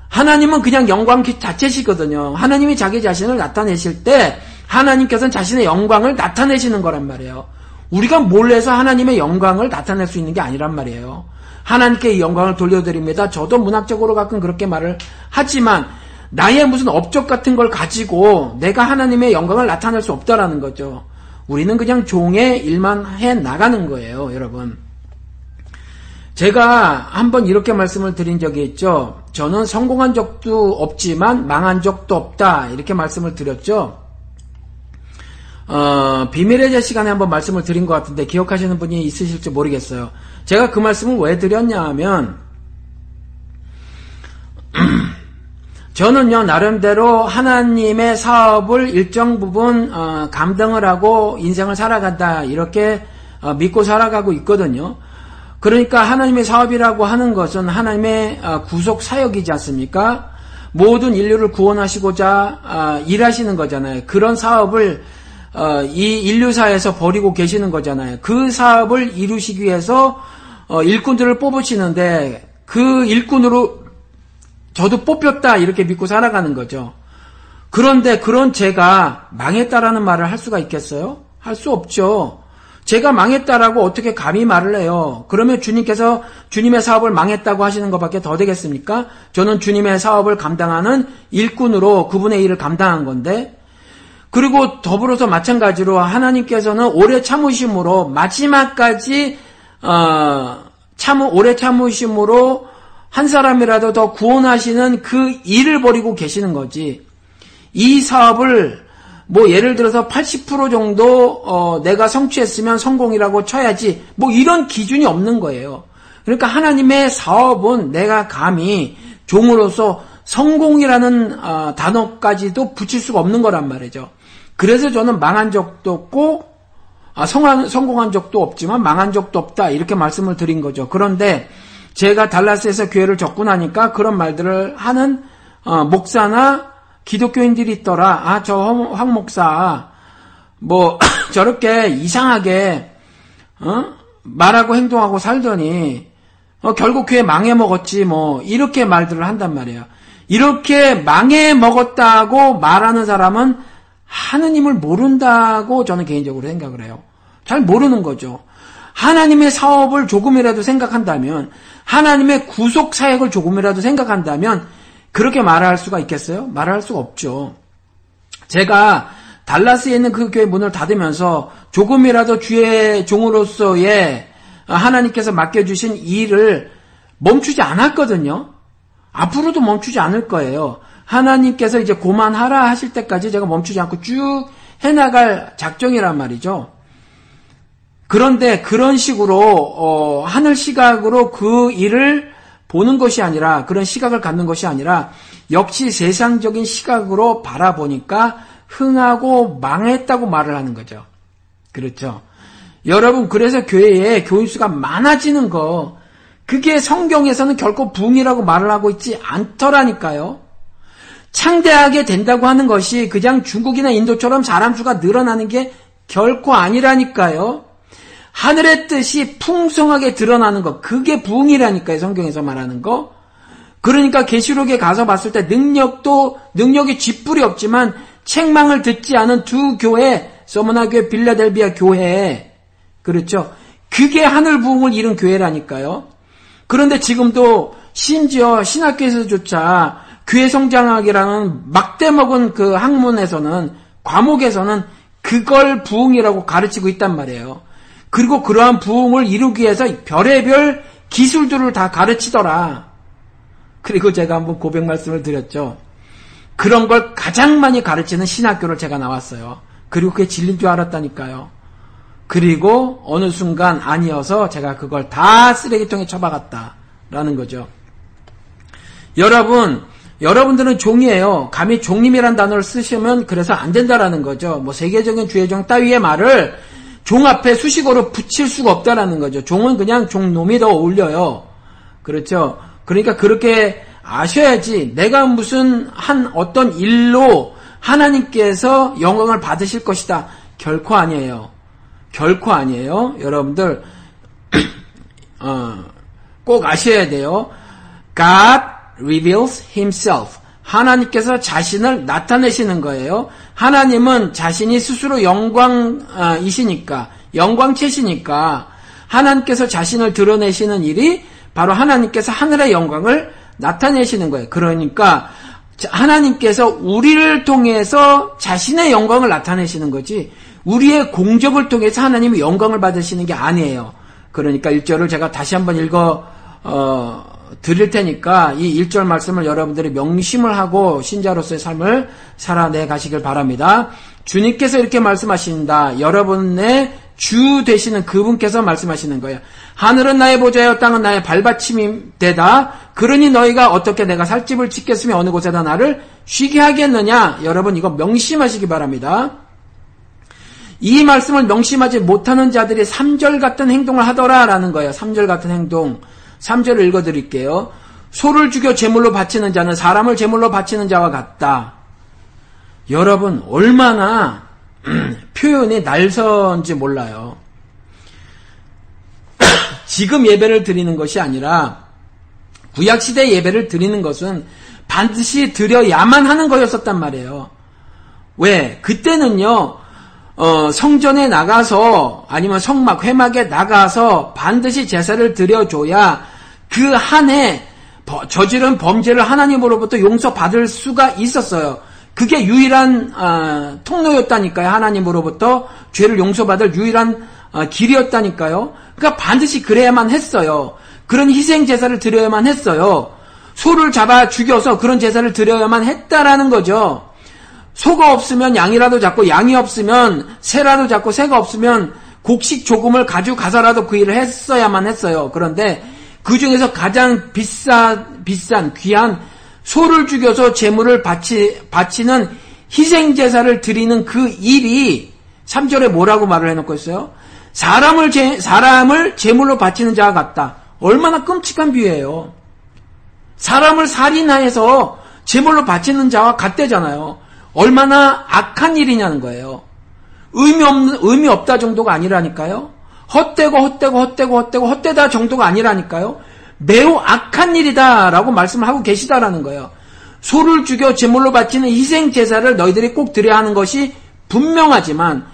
하나님은 그냥 영광 자체시거든요. 하나님이 자기 자신을 나타내실 때 하나님께서는 자신의 영광을 나타내시는 거란 말이에요. 우리가 몰래서 하나님의 영광을 나타낼 수 있는 게 아니란 말이에요. 하나님께 이 영광을 돌려드립니다. 저도 문학적으로 가끔 그렇게 말을 하지만 나의 무슨 업적 같은 걸 가지고 내가 하나님의 영광을 나타낼 수 없다라는 거죠. 우리는 그냥 종의 일만 해 나가는 거예요, 여러분. 제가 한번 이렇게 말씀을 드린 적이 있죠. 저는 성공한 적도 없지만 망한 적도 없다. 이렇게 말씀을 드렸죠. 어, 비밀의 제 시간에 한번 말씀을 드린 것 같은데 기억하시는 분이 있으실지 모르겠어요. 제가 그 말씀을 왜 드렸냐 하면, 저는요, 나름대로 하나님의 사업을 일정 부분, 어, 감당을 하고 인생을 살아간다. 이렇게 어, 믿고 살아가고 있거든요. 그러니까 하나님의 사업이라고 하는 것은 하나님의 어, 구속 사역이지 않습니까? 모든 인류를 구원하시고자 어, 일하시는 거잖아요. 그런 사업을 어, 이 인류사에서 벌이고 계시는 거잖아요. 그 사업을 이루시기 위해서 일꾼들을 뽑으시는데 그 일꾼으로 저도 뽑혔다 이렇게 믿고 살아가는 거죠. 그런데 그런 제가 망했다라는 말을 할 수가 있겠어요? 할 수 없죠. 제가 망했다라고 어떻게 감히 말을 해요? 그러면 주님께서 주님의 사업을 망했다고 하시는 것밖에 더 되겠습니까? 저는 주님의 사업을 감당하는 일꾼으로 그분의 일을 감당한 건데, 그리고 더불어서 마찬가지로 하나님께서는 오래 참으심으로 마지막까지 어, 참 오래 참으심으로 한 사람이라도 더 구원하시는 그 일을 벌이고 계시는 거지. 이 사업을 뭐 예를 들어서 80% 정도 어 내가 성취했으면 성공이라고 쳐야지 뭐 이런 기준이 없는 거예요. 그러니까 하나님의 사업은 내가 감히 종으로서 성공이라는 어 단어까지도 붙일 수가 없는 거란 말이죠. 그래서 저는 망한 적도 없고 아, 성한, 성공한 적도 없지만 망한 적도 없다 이렇게 말씀을 드린 거죠. 그런데 제가 달라스에서 교회를 접근하니까 그런 말들을 하는 어, 목사나 기독교인들이 있더라. 아, 저 황 목사, 뭐, 저렇게 이상하게, 어? 말하고 행동하고 살더니, 어, 결국 교회 망해 먹었지, 뭐, 이렇게 말들을 한단 말이에요. 이렇게 망해 먹었다고 말하는 사람은 하느님을 모른다고 저는 개인적으로 생각을 해요. 잘 모르는 거죠. 하나님의 사업을 조금이라도 생각한다면, 하나님의 구속 사역을 조금이라도 생각한다면, 그렇게 말할 수가 있겠어요? 말할 수가 없죠. 제가 달라스에 있는 그 교회 문을 닫으면서 조금이라도 주의 종으로서의 하나님께서 맡겨주신 일을 멈추지 않았거든요. 앞으로도 멈추지 않을 거예요. 하나님께서 이제 고만하라 하실 때까지 제가 멈추지 않고 쭉 해나갈 작정이란 말이죠. 그런데 그런 식으로 어, 하늘 시각으로 그 일을 보는 것이 아니라 그런 시각을 갖는 것이 아니라 역시 세상적인 시각으로 바라보니까 흥하고 망했다고 말을 하는 거죠. 그렇죠. 여러분 그래서 교회에 교인 수가 많아지는 거 그게 성경에서는 결코 붕이라고 말을 하고 있지 않더라니까요. 창대하게 된다고 하는 것이 그냥 중국이나 인도처럼 사람 수가 늘어나는 게 결코 아니라니까요. 하늘의 뜻이 풍성하게 드러나는 것, 그게 부흥이라니까요. 성경에서 말하는 거. 그러니까 계시록에 가서 봤을 때 능력도 능력이 쥐뿔이 없지만 책망을 듣지 않은 두 교회, 서머나 교회, 빌라델비아 교회, 그렇죠. 그게 하늘 부흥을 이룬 교회라니까요. 그런데 지금도 심지어 신학교에서조차 교회 성장학이라는 막대 먹은 그 학문에서는 과목에서는 그걸 부흥이라고 가르치고 있단 말이에요. 그리고 그러한 부흥을 이루기 위해서 별의별 기술들을 다 가르치더라. 그리고 제가 한번 고백 말씀을 드렸죠. 그런 걸 가장 많이 가르치는 신학교를 제가 나왔어요. 그리고 그게 진리인 줄 알았다니까요. 그리고 어느 순간 아니어서 제가 그걸 다 쓰레기통에 처박았다라는 거죠. 여러분, 여러분들은 종이에요. 감히 종님이란 단어를 쓰시면 그래서 안 된다라는 거죠. 뭐 세계적인 주의종 따위의 말을 종 앞에 수식어로 붙일 수가 없다라는 거죠. 종은 그냥 종놈이 더 어울려요. 그렇죠. 그러니까 그렇게 아셔야지 내가 무슨 한 어떤 일로 하나님께서 영광을 받으실 것이다. 결코 아니에요. 결코 아니에요. 여러분들 어, 꼭 아셔야 돼요. God reveals himself. 하나님께서 자신을 나타내시는 거예요. 하나님은 자신이 스스로 영광이시니까, 영광체시니까, 하나님께서 자신을 드러내시는 일이 바로 하나님께서 하늘의 영광을 나타내시는 거예요. 그러니까, 하나님께서 우리를 통해서 자신의 영광을 나타내시는 거지, 우리의 공적을 통해서 하나님의 영광을 받으시는 게 아니에요. 그러니까 1절을 제가 다시 한번 읽어, 어, 드릴 테니까 이 1절 말씀을 여러분들이 명심을 하고 신자로서의 삶을 살아내 가시길 바랍니다. 주님께서 이렇게 말씀하신다. 여러분의 주 되시는 그분께서 말씀하시는 거예요. 하늘은 나의 보좌여 땅은 나의 발받침이 되다. 그러니 너희가 어떻게 내가 살집을 짓겠으며 어느 곳에다 나를 쉬게 하겠느냐. 여러분 이거 명심하시기 바랍니다. 이 말씀을 명심하지 못하는 자들이 3절 같은 행동을 하더라라는 거예요. 3절 같은 행동. 3절을 읽어드릴게요. 소를 죽여 제물로 바치는 자는 사람을 제물로 바치는 자와 같다. 여러분 얼마나 표현이 날선지 몰라요. 지금 예배를 드리는 것이 아니라 구약 시대 예배를 드리는 것은 반드시 드려야만 하는 거였었단 말이에요. 왜? 그때는요, 어, 성전에 나가서 아니면 성막, 회막에 나가서 반드시 제사를 드려줘야 그 한 해 저지른 범죄를 하나님으로부터 용서받을 수가 있었어요. 그게 유일한 어, 통로였다니까요. 하나님으로부터 죄를 용서받을 유일한 어, 길이었다니까요. 그러니까 반드시 그래야만 했어요. 그런 희생 제사를 드려야만 했어요. 소를 잡아 죽여서 그런 제사를 드려야만 했다라는 거죠. 소가 없으면 양이라도 잡고 양이 없으면 새라도 잡고 새가 없으면 곡식 조금을 가지고 가서라도 그 일을 했어야만 했어요. 그런데 그 중에서 가장 비싸, 비싼, 귀한 소를 죽여서 재물을 바치, 바치는 희생제사를 드리는 그 일이 3절에 뭐라고 말을 해놓고 있어요? 사람을 제, 사람을 제물로 바치는 자와 같다. 얼마나 끔찍한 비유예요. 사람을 살인하여서 제물로 바치는 자와 같대잖아요. 얼마나 악한 일이냐는 거예요. 의미 없는, 의미 없다 정도가 아니라니까요. 헛되고 헛되고 헛되고 헛되고 헛되다 정도가 아니라니까요. 매우 악한 일이다라고 말씀을 하고 계시다라는 거예요. 소를 죽여 제물로 바치는 희생 제사를 너희들이 꼭 드려야 하는 것이 분명하지만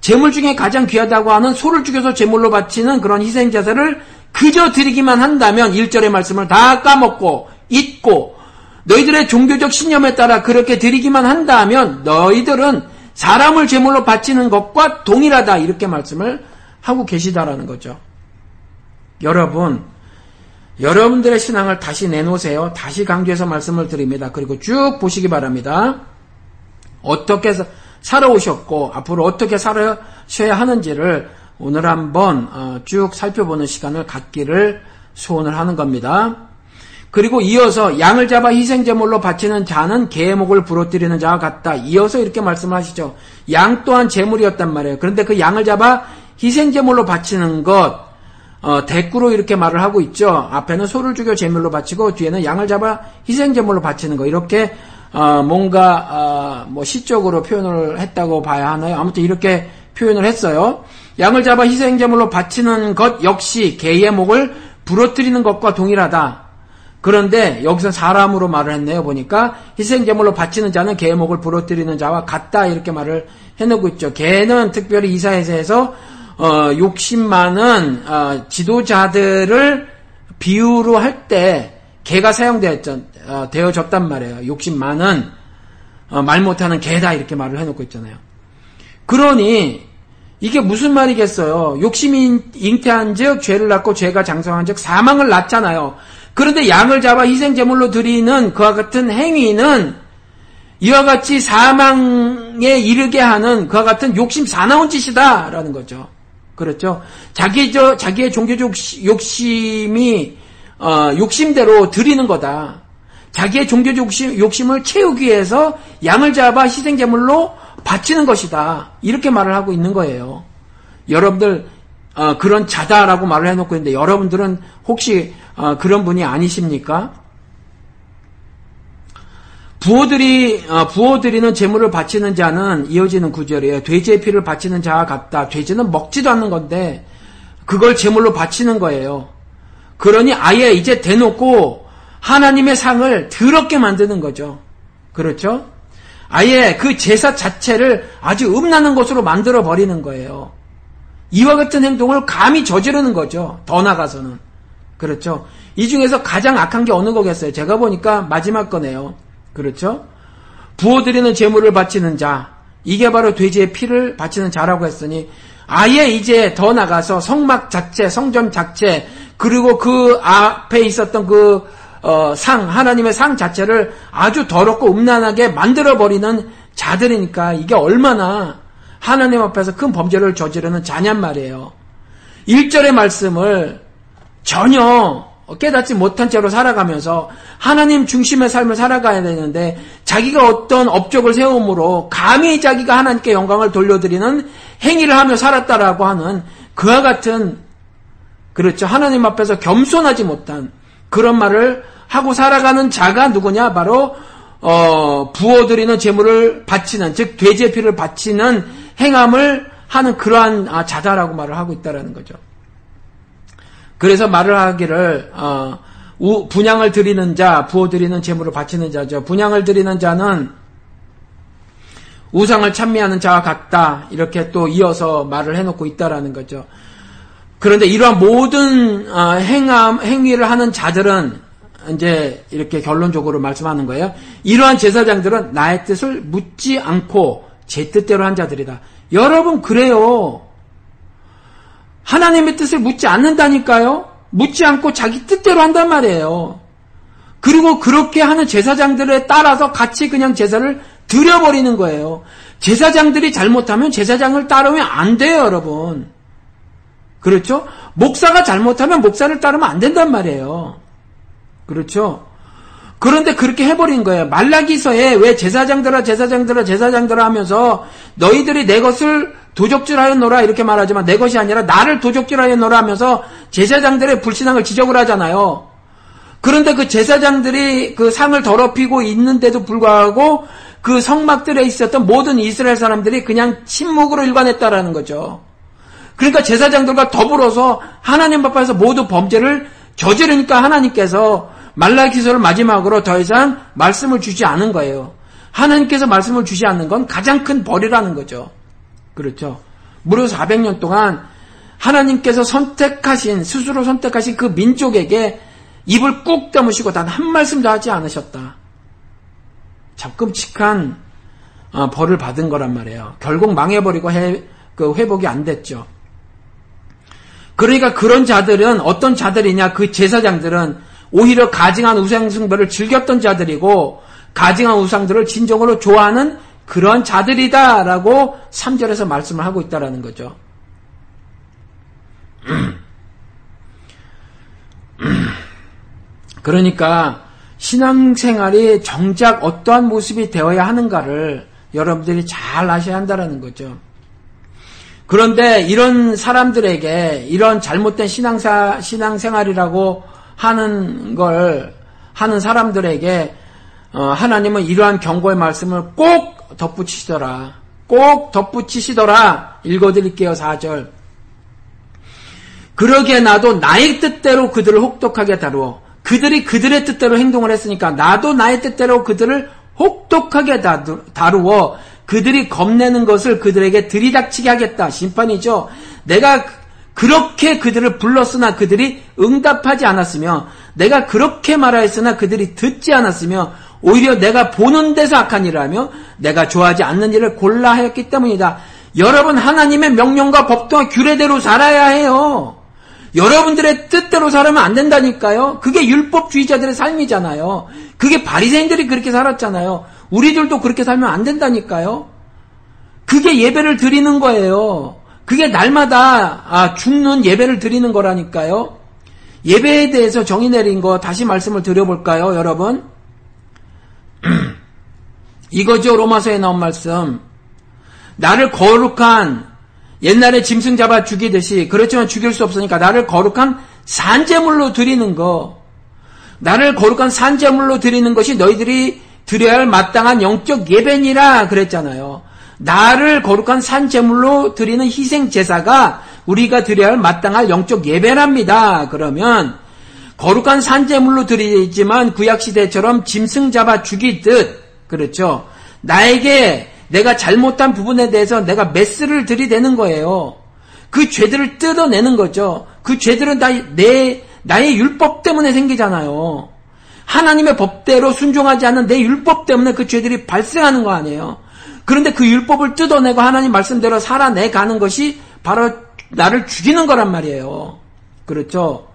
제물 중에 가장 귀하다고 하는 소를 죽여서 제물로 바치는 그런 희생 제사를 그저 드리기만 한다면 1절의 말씀을 다 까먹고 잊고 너희들의 종교적 신념에 따라 그렇게 드리기만 한다면 너희들은 사람을 제물로 바치는 것과 동일하다 이렇게 말씀을 하고 계시다라는 거죠. 여러분, 여러분들의 신앙을 다시 내놓으세요. 다시 강조해서 말씀을 드립니다. 그리고 쭉 보시기 바랍니다. 어떻게 살아오셨고 앞으로 어떻게 살아셔야 하는지를 오늘 한번 어, 쭉 살펴보는 시간을 갖기를 소원을 하는 겁니다. 그리고 이어서 양을 잡아 희생제물로 바치는 자는 개의 목을 부러뜨리는 자와 같다. 이어서 이렇게 말씀을 하시죠. 양 또한 제물이었단 말이에요. 그런데 그 양을 잡아 희생제물로 바치는 것, 어, 대꾸로 이렇게 말을 하고 있죠. 앞에는 소를 죽여 제물로 바치고 뒤에는 양을 잡아 희생제물로 바치는 거. 이렇게 어, 뭔가 어, 뭐 시적으로 표현을 했다고 봐야 하나요? 아무튼 이렇게 표현을 했어요. 양을 잡아 희생제물로 바치는 것 역시 개의 목을 부러뜨리는 것과 동일하다. 그런데 여기서 사람으로 말을 했네요. 보니까 희생제물로 바치는 자는 개의 목을 부러뜨리는 자와 같다 이렇게 말을 해놓고 있죠. 개는 특별히 이사에서 어, 욕심 많은 어, 지도자들을 비유로 할 때 개가 사용되어졌단 어, 말이에요. 욕심 많은 어, 말 못하는 개다 이렇게 말을 해놓고 있잖아요. 그러니 이게 무슨 말이겠어요? 욕심이 잉태한즉 죄를 낳고 죄가 장성한즉 사망을 낳잖아요. 그런데 양을 잡아 희생 제물로 드리는 그와 같은 행위는 이와 같이 사망에 이르게 하는 그와 같은 욕심 사나운 짓이다라는 거죠. 그렇죠? 자기 저 자기의 종교적 욕심이 어, 욕심대로 드리는 거다. 자기의 종교적 욕심, 욕심을 채우기 위해서 양을 잡아 희생 제물로 바치는 것이다. 이렇게 말을 하고 있는 거예요. 여러분들 어, 그런 자다라고 말을 해놓고 있는데 여러분들은 혹시 어, 그런 분이 아니십니까? 부호들이 어, 부호들이는 재물을 바치는 자는 이어지는 구절이에요. 돼지의 피를 바치는 자와 같다. 돼지는 먹지도 않는 건데 그걸 재물로 바치는 거예요. 그러니 아예 이제 대놓고 하나님의 상을 더럽게 만드는 거죠. 그렇죠? 아예 그 제사 자체를 아주 음란한 것으로 만들어 버리는 거예요. 이와 같은 행동을 감히 저지르는 거죠. 더 나가서는. 그렇죠. 이 중에서 가장 악한 게 어느 거겠어요? 제가 보니까 마지막 거네요. 그렇죠? 부어드리는 제물을 바치는 자. 이게 바로 돼지의 피를 바치는 자라고 했으니 아예 이제 더 나가서 성막 자체, 성전 자체, 그리고 그 앞에 있었던 그, 어, 상, 하나님의 상 자체를 아주 더럽고 음란하게 만들어버리는 자들이니까 이게 얼마나 하나님 앞에서 큰 범죄를 저지르는 자냔 말이에요. 1절의 말씀을 전혀 깨닫지 못한 채로 살아가면서 하나님 중심의 삶을 살아가야 되는데 자기가 어떤 업적을 세움으로 감히 자기가 하나님께 영광을 돌려드리는 행위를 하며 살았다라고 하는 그와 같은 그렇죠. 하나님 앞에서 겸손하지 못한 그런 말을 하고 살아가는 자가 누구냐? 바로 어, 부어드리는 제물을 바치는 즉 돼지의 피를 바치는 행함을 하는 그러한 아, 자다라고 말을 하고 있다라는 거죠. 그래서 말을 하기를 어, 분양을 드리는 자, 부어 드리는 재물을 바치는 자죠. 분양을 드리는 자는 우상을 찬미하는 자와 같다. 이렇게 또 이어서 말을 해놓고 있다라는 거죠. 그런데 이러한 모든 어, 행함, 행위를 하는 자들은 이제 이렇게 결론적으로 말씀하는 거예요. 이러한 제사장들은 나의 뜻을 묻지 않고 제 뜻대로 한 자들이다. 여러분 그래요. 하나님의 뜻을 묻지 않는다니까요. 묻지 않고 자기 뜻대로 한단 말이에요. 그리고 그렇게 하는 제사장들에 따라서 같이 그냥 제사를 드려버리는 거예요. 제사장들이 잘못하면 제사장을 따르면 안 돼요, 여러분. 그렇죠? 목사가 잘못하면 목사를 따르면 안 된단 말이에요. 그렇죠? 그런데 그렇게 해버린 거예요. 말라기서에 왜 제사장들아 제사장들아 제사장들아 하면서 너희들이 내 것을 도적질하였노라 이렇게 말하지만 내 것이 아니라 나를 도적질하였노라 하면서 제사장들의 불신앙을 지적을 하잖아요. 그런데 그 제사장들이 그 상을 더럽히고 있는데도 불구하고 그 성막들에 있었던 모든 이스라엘 사람들이 그냥 침묵으로 일관했다라는 거죠. 그러니까 제사장들과 더불어서 하나님 앞에서 모두 범죄를 저지르니까 하나님께서 말라기서를 마지막으로 더 이상 말씀을 주지 않은 거예요. 하나님께서 말씀을 주지 않는 건 가장 큰 벌이라는 거죠. 그렇죠. 무려 400년 동안 하나님께서 선택하신, 스스로 선택하신 그 민족에게 입을 꾹 다무시고 단 한 말씀도 하지 않으셨다. 잡끔칙한 어, 벌을 받은 거란 말이에요. 결국 망해버리고 해, 그 회복이 안 됐죠. 그러니까 그런 자들은 어떤 자들이냐? 그 제사장들은 오히려 가증한 우상 숭배를 즐겼던 자들이고 가증한 우상들을 진정으로 좋아하는 그런 자들이다라고 3절에서 말씀을 하고 있다라는 거죠. 그러니까 신앙생활이 정작 어떠한 모습이 되어야 하는가를 여러분들이 잘 아셔야 한다는 거죠. 그런데 이런 사람들에게 이런 잘못된 신앙사, 신앙생활이라고 하는 걸 하는 사람들에게 어, 하나님은 이러한 경고의 말씀을 꼭 덧붙이시더라. 꼭 덧붙이시더라. 읽어드릴게요. 4절. 그러기에 나도 나의 뜻대로 그들을 혹독하게 다루어 그들이 그들의 뜻대로 행동을 했으니까 나도 나의 뜻대로 그들을 혹독하게 다루어 그들이 겁내는 것을 그들에게 들이닥치게 하겠다. 심판이죠. 내가 그렇게 그들을 불렀으나 그들이 응답하지 않았으며 내가 그렇게 말하였으나 그들이 듣지 않았으며 오히려 내가 보는 데서 악한 일을 하며 내가 좋아하지 않는 일을 골라 하였기 때문이다. 여러분 하나님의 명령과 법도와 규례대로 살아야 해요. 여러분들의 뜻대로 살면 안 된다니까요. 그게 율법주의자들의 삶이잖아요. 그게 바리새인들이 그렇게 살았잖아요. 우리들도 그렇게 살면 안 된다니까요. 그게 예배를 드리는 거예요. 그게 날마다 아, 죽는 예배를 드리는 거라니까요. 예배에 대해서 정의 내린 거 다시 말씀을 드려볼까요, 여러분? 이거죠, 로마서에 나온 말씀. 나를 거룩한 옛날에 짐승 잡아 죽이듯이 그렇지만 죽일 수 없으니까 나를 거룩한 산재물로 드리는 거. 나를 거룩한 산재물로 드리는 것이 너희들이 드려야 할 마땅한 영적 예배니라 그랬잖아요. 나를 거룩한 산재물로 드리는 희생 제사가 우리가 드려야 할 마땅할 영적 예배랍니다. 그러면 거룩한 산재물로 드리지만 구약 시대처럼 짐승 잡아 죽이듯 그렇죠. 나에게 내가 잘못한 부분에 대해서 내가 메스를 들이대는 거예요. 그 죄들을 뜯어내는 거죠. 그 죄들은 다 내 나의 율법 때문에 생기잖아요. 하나님의 법대로 순종하지 않는 내 율법 때문에 그 죄들이 발생하는 거 아니에요. 그런데 그 율법을 뜯어내고 하나님 말씀대로 살아내 가는 것이 바로 나를 죽이는 거란 말이에요. 그렇죠?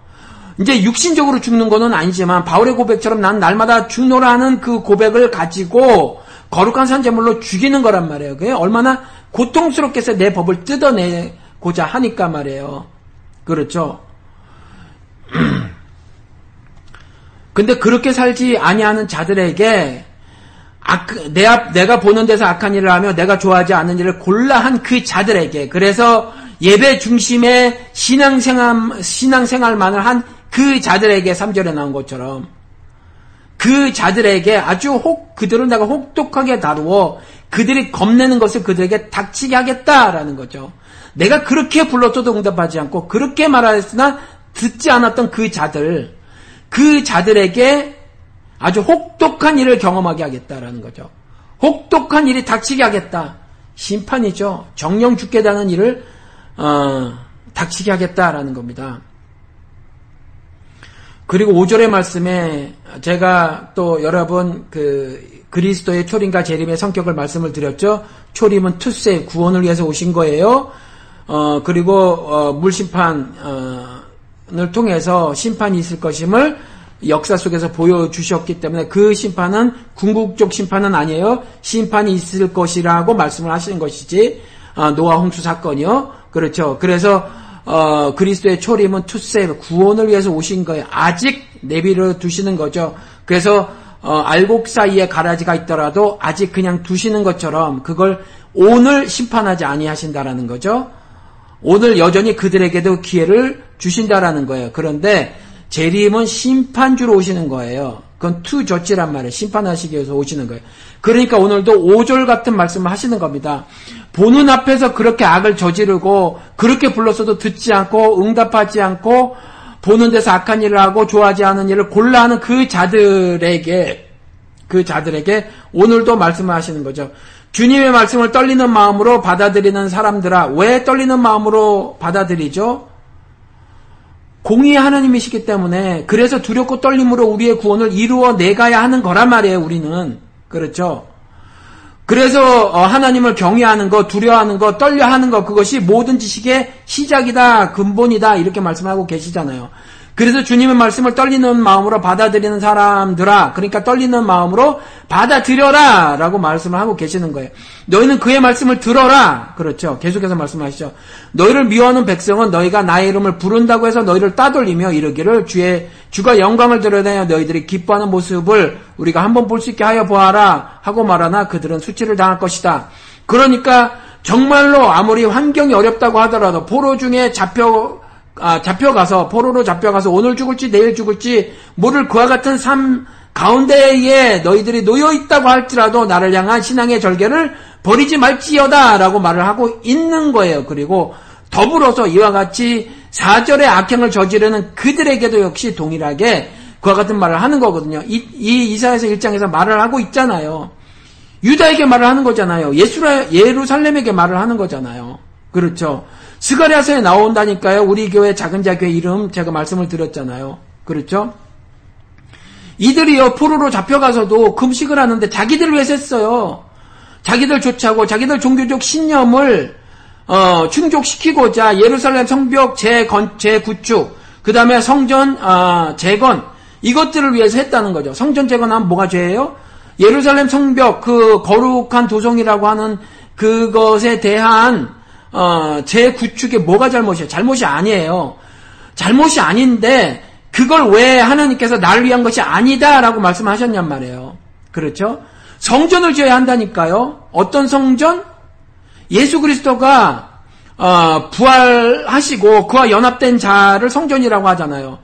이제 육신적으로 죽는 거는 아니지만 바울의 고백처럼 난 날마다 죽노라 하는 그 고백을 가지고 거룩한 산재물로 죽이는 거란 말이에요. 그게 얼마나 고통스럽겠어요. 내 법을 뜯어내고자 하니까 말이에요. 그렇죠? 근데 그렇게 살지 아니하는 자들에게 악, 내 앞, 내가 보는 데서 악한 일을 하며 내가 좋아하지 않는 일을 골라 한 그 자들에게 그래서 예배 중심의 신앙생활, 신앙생활만을 한 그 자들에게 3절에 나온 것처럼 그 자들에게 아주 혹, 그들은 내가 혹독하게 다루어 그들이 겁내는 것을 그들에게 닥치게 하겠다라는 거죠. 내가 그렇게 불렀어도 응답하지 않고 그렇게 말하였으나 듣지 않았던 그 자들, 그 자들에게 아주 혹독한 일을 경험하게 하겠다라는 거죠. 혹독한 일이 닥치게 하겠다. 심판이죠. 정령 죽게 되는 일을 어, 닥치게 하겠다라는 겁니다. 그리고 5절의 말씀에 제가 또 여러분 그 그리스도의 초림과 재림의 성격을 말씀을 드렸죠. 초림은 투세 구원을 위해서 오신 거예요. 어, 그리고 어, 물심판을 통해서 심판이 있을 것임을 역사 속에서 보여주셨기 때문에 그 심판은 궁극적 심판은 아니에요. 심판이 있을 것이라고 말씀을 하시는 것이지 아, 노아 홍수 사건이요. 그렇죠. 그래서 어, 그리스도의 초림은 투세 구원을 위해서 오신 거예요. 아직 내비를 두시는 거죠. 그래서 어, 알곡 사이에 가라지가 있더라도 아직 그냥 두시는 것처럼 그걸 오늘 심판하지 아니하신다라는 거죠. 오늘 여전히 그들에게도 기회를 주신다라는 거예요. 그런데 재림은 심판주로 오시는 거예요. 그건 투조치란 말이에요. 심판하시기 위해서 오시는 거예요. 그러니까 오늘도 5절 같은 말씀을 하시는 겁니다. 보는 앞에서 그렇게 악을 저지르고 그렇게 불렀어도 듣지 않고 응답하지 않고 보는 데서 악한 일을 하고 좋아하지 않은 일을 골라 하는 그 자들에게 그 자들에게 오늘도 말씀을 하시는 거죠. 주님의 말씀을 떨리는 마음으로 받아들이는 사람들아 왜 떨리는 마음으로 받아들이죠? 공의의 하나님이시기 때문에 그래서 두렵고 떨림으로 우리의 구원을 이루어 내가야 하는 거란 말이에요. 우리는 그렇죠? 그래서 어, 하나님을 경외하는 것, 두려워하는 것, 떨려하는 것 그것이 모든 지식의 시작이다, 근본이다 이렇게 말씀하고 계시잖아요. 그래서 주님의 말씀을 떨리는 마음으로 받아들이는 사람들아, 그러니까 떨리는 마음으로 받아들여라 라고 말씀을 하고 계시는 거예요. 너희는 그의 말씀을 들어라. 그렇죠. 계속해서 말씀하시죠. 너희를 미워하는 백성은 너희가 나의 이름을 부른다고 해서 너희를 따돌리며 이르기를 주의, 주가 영광을 드러내어 너희들이 기뻐하는 모습을 우리가 한번 볼 수 있게 하여 보아라 하고 말하나 그들은 수치를 당할 것이다. 그러니까 정말로 아무리 환경이 어렵다고 하더라도 포로 중에 잡혀 아, 잡혀가서 포로로 잡혀가서 오늘 죽을지 내일 죽을지 모를 그와 같은 삶 가운데에 너희들이 놓여 있다고 할지라도 나를 향한 신앙의 절개를 버리지 말지어다라고 말을 하고 있는 거예요. 그리고 더불어서 이와 같이 사절의 악행을 저지르는 그들에게도 역시 동일하게 그와 같은 말을 하는 거거든요. 이, 이 이사에서 1장에서 말을 하고 있잖아요. 유다에게 말을 하는 거잖아요. 예수라, 예루살렘에게 말을 하는 거잖아요. 그렇죠. 스가리아서에 나온다니까요. 우리 교회 작은 자교회 이름 제가 말씀을 드렸잖아요. 그렇죠? 이들이요 포로로 잡혀가서도 금식을 하는데 자기들을 위해서 했어요. 자기들 조차고 자기들 종교적 신념을 어, 충족시키고자 예루살렘 성벽 재건 재구축 그 다음에 성전 어, 재건 이것들을 위해서 했다는 거죠. 성전 재건하면 뭐가 죄예요? 예루살렘 성벽 그 거룩한 도성이라고 하는 그것에 대한 어, 재구축에 뭐가 잘못이에요? 잘못이 아니에요. 잘못이 아닌데 그걸 왜 하나님께서 나를 위한 것이 아니다라고 말씀하셨냔 말이에요. 그렇죠? 성전을 지어야 한다니까요. 어떤 성전? 예수 그리스도가 어, 부활하시고 그와 연합된 자를 성전이라고 하잖아요.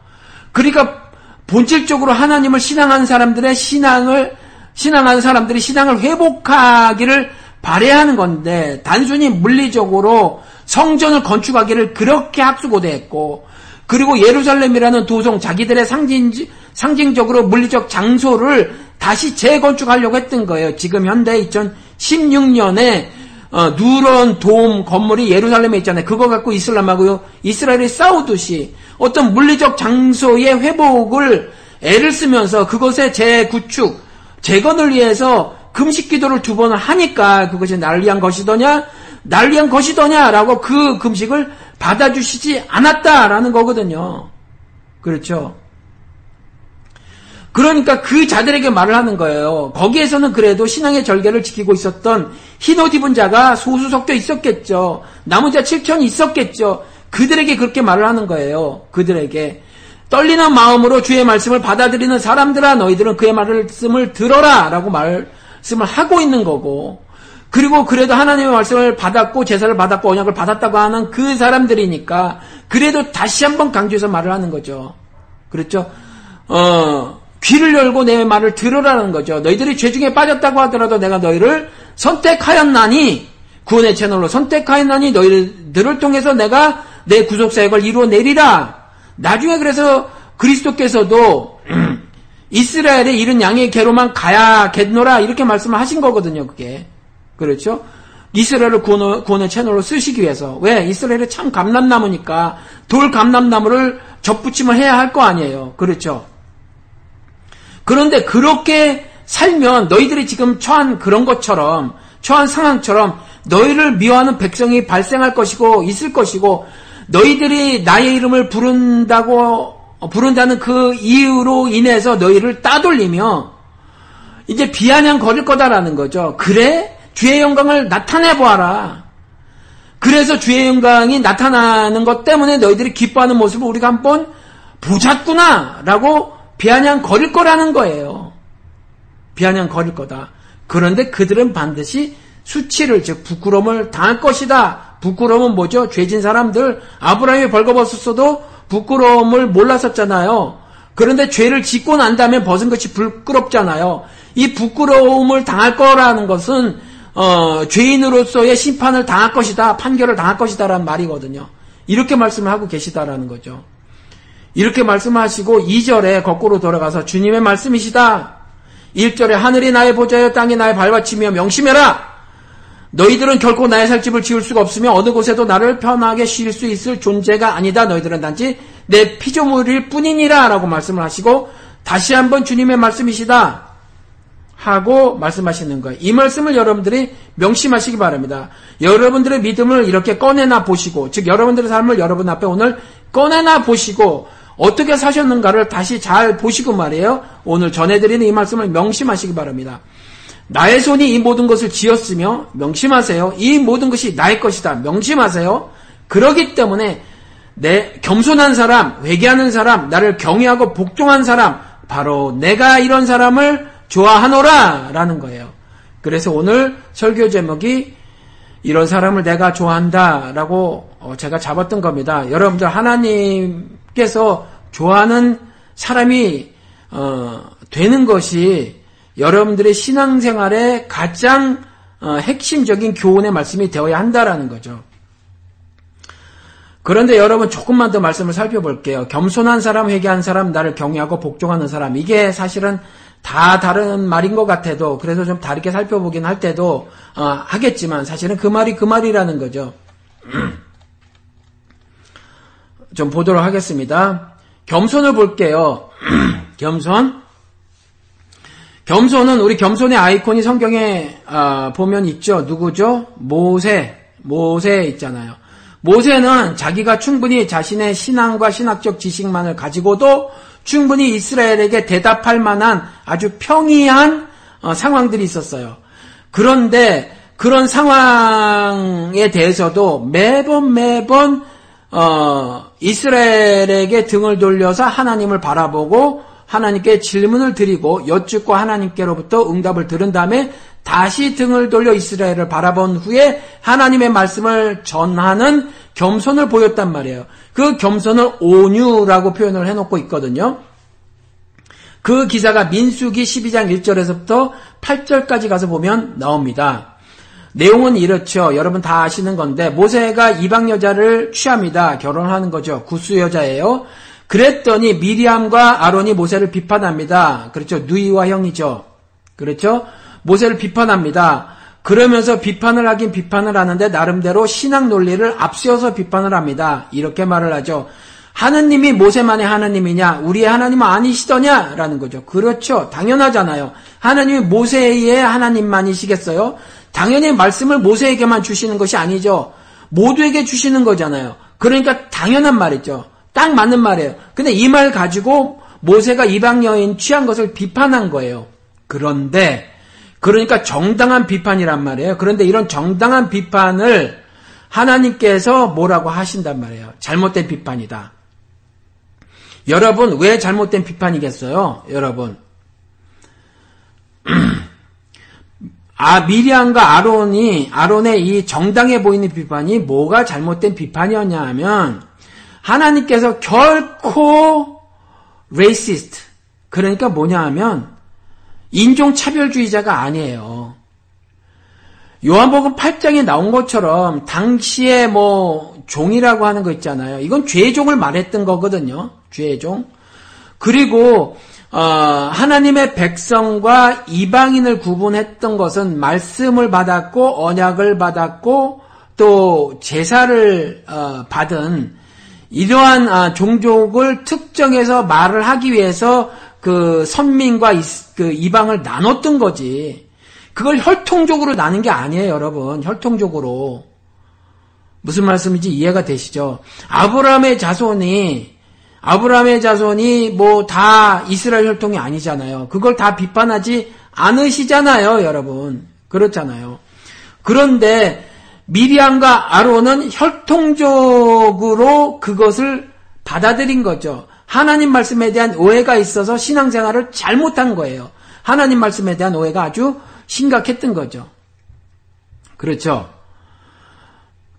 그러니까 본질적으로 하나님을 신앙하는 사람들의 신앙을 신앙하는 사람들이 신앙을 회복하기를 발해하는 건데 단순히 물리적으로 성전을 건축하기를 그렇게 학수고대했고 그리고 예루살렘이라는 도성 자기들의 상징 상징적으로 물리적 장소를 다시 재건축하려고 했던 거예요. 지금 현대 2016년에 어, 누런 돔 건물이 예루살렘에 있잖아요. 그거 갖고 이슬람하고요 이스라엘이 싸우듯이 어떤 물리적 장소의 회복을 애를 쓰면서 그것의 재구축, 재건을 위해서 금식 기도를 두 번을 하니까 그것이 날 위한 것이더냐? 날 위한 것이더냐라고 그 금식을 받아주시지 않았다라는 거거든요. 그렇죠. 그러니까 그 자들에게 말을 하는 거예요. 거기에서는 그래도 신앙의 절개를 지키고 있었던 흰옷 입은 자가 소수 섞여 있었겠죠. 남은 자 7천이 있었겠죠. 그들에게 그렇게 말을 하는 거예요. 그들에게. 떨리는 마음으로 주의 말씀을 받아들이는 사람들아 너희들은 그의 말씀을 들어라 라고 말 씀을 하고 있는 거고 그리고 그래도 하나님의 말씀을 받았고 제사를 받았고 언약을 받았다고 하는 그 사람들이니까 그래도 다시 한번 강조해서 말을 하는 거죠. 그렇죠? 어, 귀를 열고 내 말을 들으라는 거죠. 너희들이 죄 중에 빠졌다고 하더라도 내가 너희를 선택하였나니 구원의 채널로 선택하였나니 너희들을 통해서 내가 내 구속 사역을 이루어 내리라. 나중에 그래서 그리스도께서도 이스라엘의 이른 양의 개로만 가야겠노라 이렇게 말씀을 하신 거거든요. 그게. 그렇죠? 이스라엘을 구원의, 구원의 채널로 쓰시기 위해서. 왜? 이스라엘이 참 감람나무니까 돌 감람나무를 접붙임을 해야 할 거 아니에요. 그렇죠? 그런데 그렇게 살면 너희들이 지금 처한 그런 것처럼, 처한 상황처럼 너희를 미워하는 백성이 발생할 것이고, 있을 것이고, 너희들이 나의 이름을 부른다고, 부른다는 그 이유로 인해서 너희를 따돌리며, 이제 비아냥 거릴 거다라는 거죠. 그래? 주의 영광을 나타내 보아라. 그래서 주의 영광이 나타나는 것 때문에 너희들이 기뻐하는 모습을 우리가 한번 보자꾸나 라고 비아냥 거릴 거라는 거예요. 비아냥 거릴 거다. 그런데 그들은 반드시 수치를 즉 부끄러움을 당할 것이다. 부끄러움은 뭐죠? 죄진 사람들 아브라함이 벌거벗었어도 부끄러움을 몰랐었잖아요. 그런데 죄를 짓고 난 다음에 벗은 것이 부끄럽잖아요. 이 부끄러움을 당할 거라는 것은 어, 죄인으로서의 심판을 당할 것이다, 판결을 당할 것이다라는 말이거든요. 이렇게 말씀을 하고 계시다라는 거죠. 이렇게 말씀하시고 2절에 거꾸로 돌아가서 주님의 말씀이시다. 1절에 하늘이 나의 보좌여 땅이 나의 발받치며 명심해라. 너희들은 결코 나의 살 집을 지을 수가 없으며 어느 곳에도 나를 편하게 쉴 수 있을 존재가 아니다. 너희들은 단지 내 피조물일 뿐이니라 라고 말씀을 하시고 다시 한번 주님의 말씀이시다. 하고 말씀하시는 거예요. 이 말씀을 여러분들이 명심하시기 바랍니다. 여러분들의 믿음을 이렇게 꺼내나 보시고, 즉 여러분들의 삶을 여러분 앞에 오늘 꺼내나 보시고 어떻게 사셨는가를 다시 잘 보시고 말이에요. 오늘 전해드리는 이 말씀을 명심하시기 바랍니다. 나의 손이 이 모든 것을 지었으며 명심하세요. 이 모든 것이 나의 것이다. 명심하세요. 그러기 때문에 내 겸손한 사람, 회개하는 사람, 나를 경외하고 복종한 사람, 바로 내가 이런 사람을 좋아하노라 라는 거예요. 그래서 오늘 설교 제목이 이런 사람을 내가 좋아한다 라고 어, 제가 잡았던 겁니다. 여러분들 하나님께서 좋아하는 사람이 어, 되는 것이 여러분들의 신앙생활의 가장 어, 핵심적인 교훈의 말씀이 되어야 한다라는 거죠. 그런데 여러분 조금만 더 말씀을 살펴볼게요. 겸손한 사람, 회개한 사람, 나를 경외하고 복종하는 사람. 이게 사실은 다 다른 말인 것 같아도 그래서 좀 다르게 살펴보긴 할 때도 어, 하겠지만 사실은 그 말이 그 말이라는 거죠. 좀 보도록 하겠습니다. 겸손을 볼게요. 겸손. 겸손은 우리 겸손의 아이콘이 성경에 어, 보면 있죠. 누구죠? 모세. 모세 있잖아요. 모세는 자기가 충분히 자신의 신앙과 신학적 지식만을 가지고도 충분히 이스라엘에게 대답할 만한 아주 평이한 어, 상황들이 있었어요. 그런데 그런 상황에 대해서도 매번 매번 어, 이스라엘에게 등을 돌려서 하나님을 바라보고 하나님께 질문을 드리고 여쭙고 하나님께로부터 응답을 들은 다음에 다시 등을 돌려 이스라엘을 바라본 후에 하나님의 말씀을 전하는 겸손을 보였단 말이에요. 그 겸손을 온유라고 표현을 해놓고 있거든요. 그 기사가 민수기 12장 1절에서부터 8절까지 가서 보면 나옵니다. 내용은 이렇죠. 여러분 다 아시는 건데 모세가 이방 여자를 취합니다. 결혼하는 거죠. 구수 여자예요. 그랬더니 미리암과 아론이 모세를 비판합니다. 그렇죠. 누이와 형이죠. 그렇죠. 모세를 비판합니다. 그러면서 비판을 하긴 비판을 하는데 나름대로 신앙 논리를 앞세워서 비판을 합니다. 이렇게 말을 하죠. 하느님이 모세만의 하나님이냐? 우리의 하나님은 아니시더냐? 라는 거죠. 그렇죠. 당연하잖아요. 하나님이 모세의 하나님만이시겠어요? 당연히 말씀을 모세에게만 주시는 것이 아니죠. 모두에게 주시는 거잖아요. 그러니까 당연한 말이죠. 딱 맞는 말이에요. 근데 이 말 가지고 모세가 이방 여인 취한 것을 비판한 거예요. 그런데 그러니까 정당한 비판이란 말이에요. 그런데 이런 정당한 비판을 하나님께서 뭐라고 하신단 말이에요. 잘못된 비판이다. 여러분, 왜 잘못된 비판이겠어요? 여러분. 아, 미리암과 아론이, 아론의 이 정당해 보이는 비판이 뭐가 잘못된 비판이었냐 하면, 하나님께서 결코 racist, 그러니까 뭐냐 하면, 인종차별주의자가 아니에요. 요한복음 8장에 나온 것처럼 당시에 뭐 종이라고 하는 거 있잖아요. 이건 죄종을 말했던 거거든요. 죄종. 그리고 어, 하나님의 백성과 이방인을 구분했던 것은 말씀을 받았고 언약을 받았고 또 제사를 어, 받은 이러한 아, 종족을 특정해서 말을 하기 위해서 그 선민과 그 이방을 나눴던 거지. 그걸 혈통적으로 나눈 게 아니에요, 여러분. 혈통적으로. 무슨 말씀인지 이해가 되시죠? 아브라함의 자손이 아브라함의 자손이 뭐 다 이스라엘 혈통이 아니잖아요. 그걸 다 비판하지 않으시잖아요, 여러분. 그렇잖아요. 그런데 미리암과 아론은 혈통적으로 그것을 받아들인 거죠. 하나님 말씀에 대한 오해가 있어서 신앙생활을 잘못한 거예요. 하나님 말씀에 대한 오해가 아주 심각했던 거죠. 그렇죠.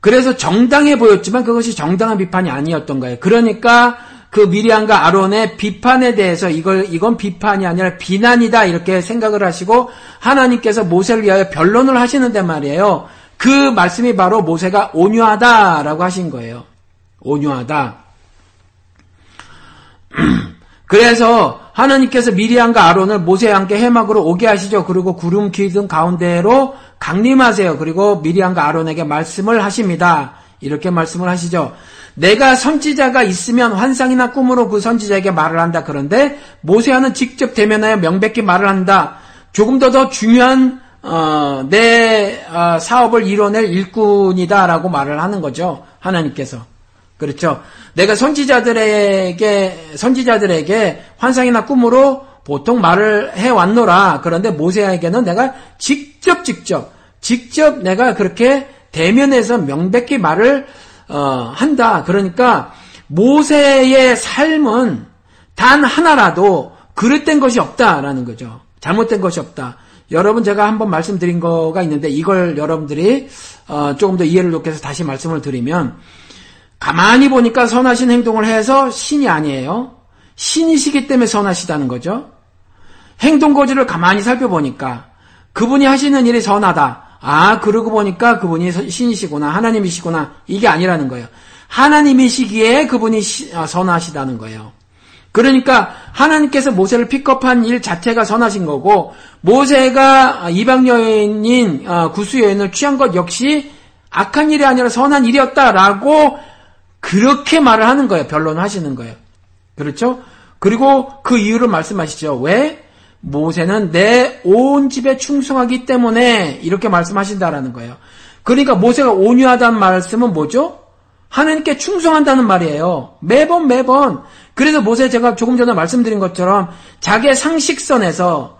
그래서 정당해 보였지만 그것이 정당한 비판이 아니었던 거예요. 그러니까 그 미리안과 아론의 비판에 대해서 이걸 이건 비판이 아니라 비난이다 이렇게 생각을 하시고 하나님께서 모세를 위하여 변론을 하시는데 말이에요. 그 말씀이 바로 모세가 온유하다라고 하신 거예요. 온유하다. 그래서 하나님께서 미리안과 아론을 모세와 함께 해막으로 오게 하시죠. 그리고 구름 기둥 가운데로 강림하세요. 그리고 미리안과 아론에게 말씀을 하십니다. 이렇게 말씀을 하시죠. 내가 선지자가 있으면 환상이나 꿈으로 그 선지자에게 말을 한다. 그런데 모세와는 직접 대면하여 명백히 말을 한다. 조금 더 더 중요한 어, 내 어, 사업을 이뤄낼 일꾼이다라고 말을 하는 거죠. 하나님께서. 그렇죠. 내가 선지자들에게 선지자들에게 환상이나 꿈으로 보통 말을 해 왔노라. 그런데 모세에게는 내가 직접 직접 직접 내가 그렇게 대면에서 명백히 말을 어, 한다. 그러니까 모세의 삶은 단 하나라도 그릇된 것이 없다라는 거죠. 잘못된 것이 없다. 여러분 제가 한번 말씀드린 거가 있는데 이걸 여러분들이 어, 조금 더 이해를 돕기 위해서 다시 말씀을 드리면 가만히 보니까 선하신 행동을 해서 신이 아니에요. 신이시기 때문에 선하시다는 거죠. 행동 거지를 가만히 살펴보니까 그분이 하시는 일이 선하다. 아, 그러고 보니까 그분이 신이시구나. 하나님이시구나. 이게 아니라는 거예요. 하나님이시기에 그분이 아, 선하시다는 거예요. 그러니까 하나님께서 모세를 픽업한 일 자체가 선하신 거고 모세가 이방 여인인 어, 구수 여인을 취한 것 역시 악한 일이 아니라 선한 일이었다라고 그렇게 말을 하는 거예요. 변론을 하시는 거예요. 그렇죠? 그리고 그 이유를 말씀하시죠. 왜? 모세는 내 온 집에 충성하기 때문에 이렇게 말씀하신다라는 거예요. 그러니까 모세가 온유하다는 말씀은 뭐죠? 하나님께 충성한다는 말이에요. 매번 매번. 그래서 모세 제가 조금 전에 말씀드린 것처럼 자기의 상식선에서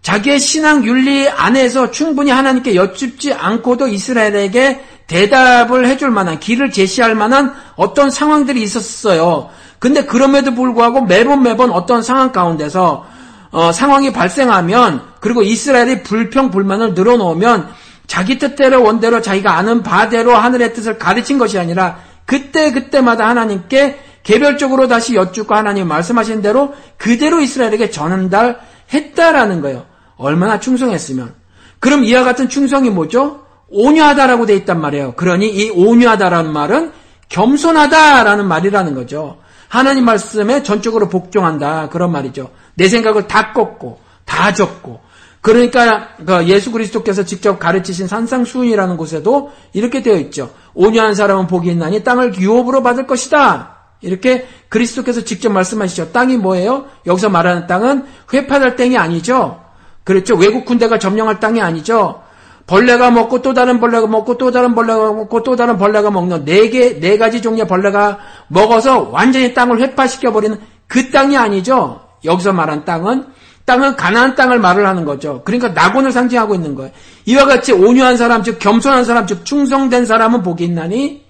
자기의 신앙 윤리 안에서 충분히 하나님께 여쭙지 않고도 이스라엘에게 대답을 해줄 만한 길을 제시할 만한 어떤 상황들이 있었어요. 근데 그럼에도 불구하고 매번 매번 어떤 상황 가운데서 어, 상황이 발생하면 그리고 이스라엘이 불평 불만을 늘어놓으면 자기 뜻대로 원대로 자기가 아는 바대로 하늘의 뜻을 가르친 것이 아니라 그때 그때마다 하나님께 개별적으로 다시 여쭙고 하나님 말씀하신 대로 그대로 이스라엘에게 전달했다라는 거예요. 얼마나 충성했으면. 그럼 이와 같은 충성이 뭐죠? 온유하다라고 돼 있단 말이에요. 그러니 이 온유하다라는 말은 겸손하다라는 말이라는 거죠. 하나님 말씀에 전적으로 복종한다 그런 말이죠. 내 생각을 다 꺾고 다 적고 그러니까 그 예수 그리스도께서 직접 가르치신 산상수훈이라는 곳에도 이렇게 되어 있죠. 온유한 사람은 복이 있나니 땅을 유업으로 받을 것이다. 이렇게 그리스도께서 직접 말씀하시죠. 땅이 뭐예요? 여기서 말하는 땅은 회파될 땅이 아니죠. 그렇죠. 외국 군대가 점령할 땅이 아니죠. 벌레가 먹고 또 다른 벌레가 먹고 또 다른 벌레가 먹고 또 다른 벌레가 먹는 네 개, 네 가지 종류의 벌레가 먹어서 완전히 땅을 회파시켜 버리는 그 땅이 아니죠. 여기서 말한 땅은 땅은 가나안 땅을 말을 하는 거죠. 그러니까 낙원을 상징하고 있는 거예요. 이와 같이 온유한 사람, 즉 겸손한 사람, 즉 충성된 사람은 복이 있나니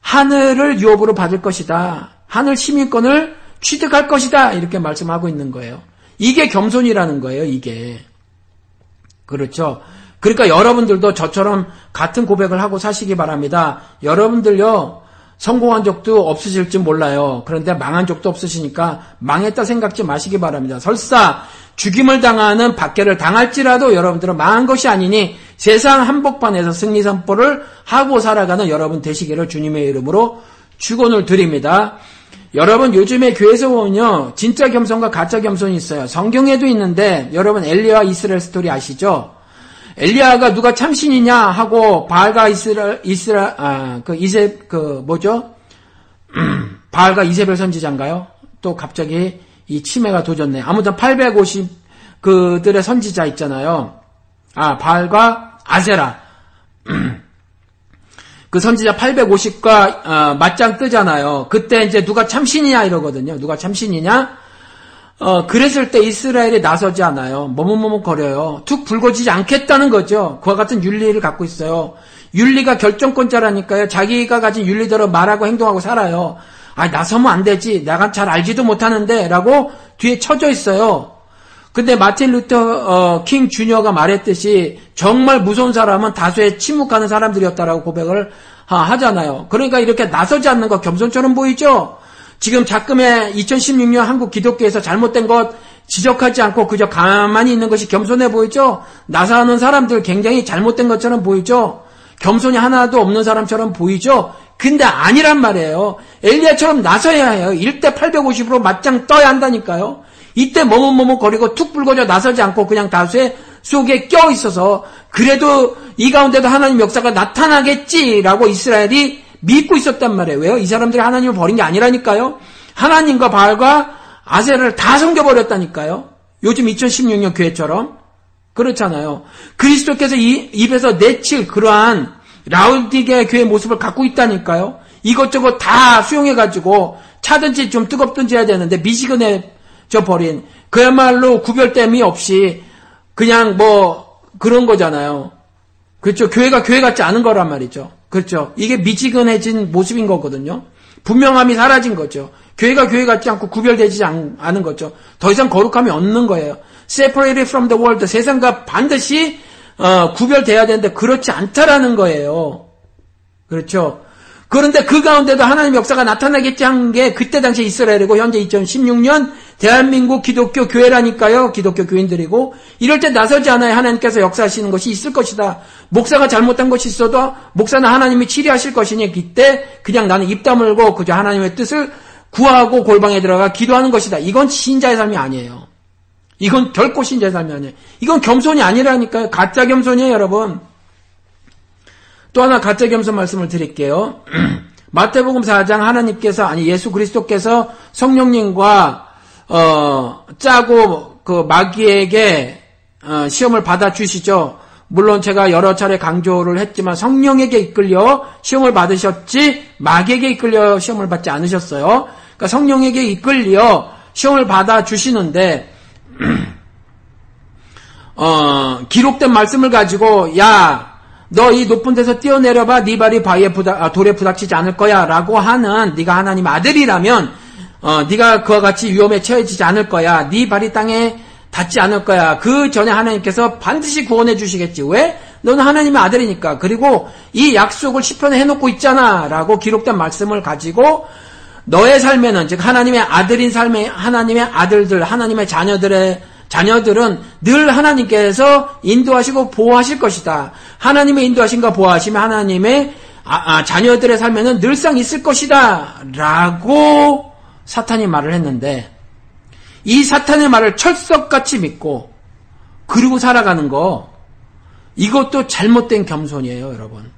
하늘을 유업으로 받을 것이다. 하늘 시민권을 취득할 것이다. 이렇게 말씀하고 있는 거예요. 이게 겸손이라는 거예요. 이게 그렇죠. 그러니까 여러분들도 저처럼 같은 고백을 하고 사시기 바랍니다. 여러분들요. 성공한 적도 없으실지 몰라요. 그런데 망한 적도 없으시니까 망했다 생각지 마시기 바랍니다. 설사 죽임을 당하는 박해를 당할지라도 여러분들은 망한 것이 아니니 세상 한복판에서 승리 선포를 하고 살아가는 여러분 되시기를 주님의 이름으로 축원을 드립니다. 여러분 요즘에 교회에서 보면요 진짜 겸손과 가짜 겸손이 있어요. 성경에도 있는데 여러분 엘리와 이스라엘 스토리 아시죠? 엘리야가 누가 참신이냐 하고 바알과 이스라 이스라 아 그 이세 그 뭐죠? 바알과 이세벨 선지자인가요? 또 갑자기 이 치매가 도졌네. 아무튼 850 그들의 선지자 있잖아요. 아 바알과 아세라 그 선지자 850과 어, 맞짱 뜨잖아요. 그때 이제 누가 참신이냐 이러거든요. 누가 참신이냐? 어, 그랬을 때 이스라엘이 나서지 않아요. 머뭇머뭇거려요. 툭 불거지지 않겠다는 거죠. 그와 같은 윤리를 갖고 있어요. 윤리가 결정권자라니까요. 자기가 가진 윤리대로 말하고 행동하고 살아요. 아, 나서면 안 되지. 내가 잘 알지도 못하는데. 라고 뒤에 쳐져 있어요. 근데 마틴 루터 어, 킹 주니어가 말했듯이 정말 무서운 사람은 다수의 침묵하는 사람들이었다라고 고백을 하, 잖아요 그러니까 이렇게 나서지 않는 거 겸손처럼 보이죠? 지금 자금의 2016년 한국 기독교에서 잘못된 것 지적하지 않고 그저 가만히 있는 것이 겸손해 보이죠? 나사하는 사람들 굉장히 잘못된 것처럼 보이죠? 겸손이 하나도 없는 사람처럼 보이죠? 근데 아니란 말이에요. 엘리야처럼 나서야 해요. 1대 850으로 맞짱 떠야 한다니까요. 이때 머뭇머뭇거리고 툭 불거져 나서지 않고 그냥 다수의 속에 껴 있어서 그래도 이 가운데도 하나님 역사가 나타나겠지라고 이스라엘이 믿고 있었단 말이에요. 왜요? 이 사람들이 하나님을 버린 게 아니라니까요. 하나님과 바알과 아세를 다 섬겨버렸다니까요. 요즘 2016년 교회처럼 그렇잖아요. 그리스도께서 이 입에서 내칠 그러한 라우디게 교회 모습을 갖고 있다니까요. 이것저것 다 수용해가지고 차든지 좀 뜨겁든지 해야 되는데 미지근해져 버린 그야말로 구별됨이 없이 그냥 뭐 그런 거잖아요. 그렇죠. 교회가 교회 같지 않은 거란 말이죠. 그렇죠. 이게 미지근해진 모습인 거거든요. 분명함이 사라진 거죠. 교회가 교회 같지 않고 구별되지 않은 거죠. 더 이상 거룩함이 없는 거예요. separated from the world. 세상과 반드시 어, 구별돼야 되는데 그렇지 않다라는 거예요. 그렇죠. 그런데 그 가운데도 하나님 역사가 나타나겠지 한 게 그때 당시 이스라엘이고 현재 2016년 대한민국 기독교 교회라니까요. 기독교 교인들이고 이럴 때 나서지 않아야 하나님께서 역사하시는 것이 있을 것이다. 목사가 잘못한 것이 있어도 목사는 하나님이 치리하실 것이니 그때 그냥 나는 입 다물고 그저 하나님의 뜻을 구하고 골방에 들어가 기도하는 것이다. 이건 신자의 삶이 아니에요. 이건 결코 신자의 삶이 아니에요. 이건 겸손이 아니라니까요. 가짜 겸손이에요, 여러분. 또 하나 가짜 겸손 말씀을 드릴게요. 마태복음 4장 하나님께서 아니 예수 그리스도께서 성령님과 어, 짜고 그 마귀에게 어, 시험을 받아 주시죠. 물론 제가 여러 차례 강조를 했지만 성령에게 이끌려 시험을 받으셨지 마귀에게 이끌려 시험을 받지 않으셨어요. 그러니까 성령에게 이끌려 시험을 받아 주시는데 어, 기록된 말씀을 가지고 야 너 이 높은 데서 뛰어내려봐. 네 발이 바위에 부닥, 아, 돌에 부닥치지 않을 거야라고 하는 네가 하나님 아들이라면 어, 네가 그와 같이 위험에 처해지지 않을 거야. 네 발이 땅에 닿지 않을 거야. 그 전에 하나님께서 반드시 구원해 주시겠지. 왜? 너는 하나님의 아들이니까. 그리고 이 약속을 시편에 해놓고 있잖아 라고 기록된 말씀을 가지고 너의 삶에는 즉 하나님의 아들인 삶에 하나님의 아들들 하나님의 자녀들의 자녀들은 늘 하나님께서 인도하시고 보호하실 것이다. 하나님의 인도하심과 보호하심 하나님의 아, 아, 자녀들의 삶에는 늘상 있을 것이다. 라고 사탄이 말을 했는데 이 사탄의 말을 철석같이 믿고 그리고 살아가는 거 이것도 잘못된 겸손이에요, 여러분.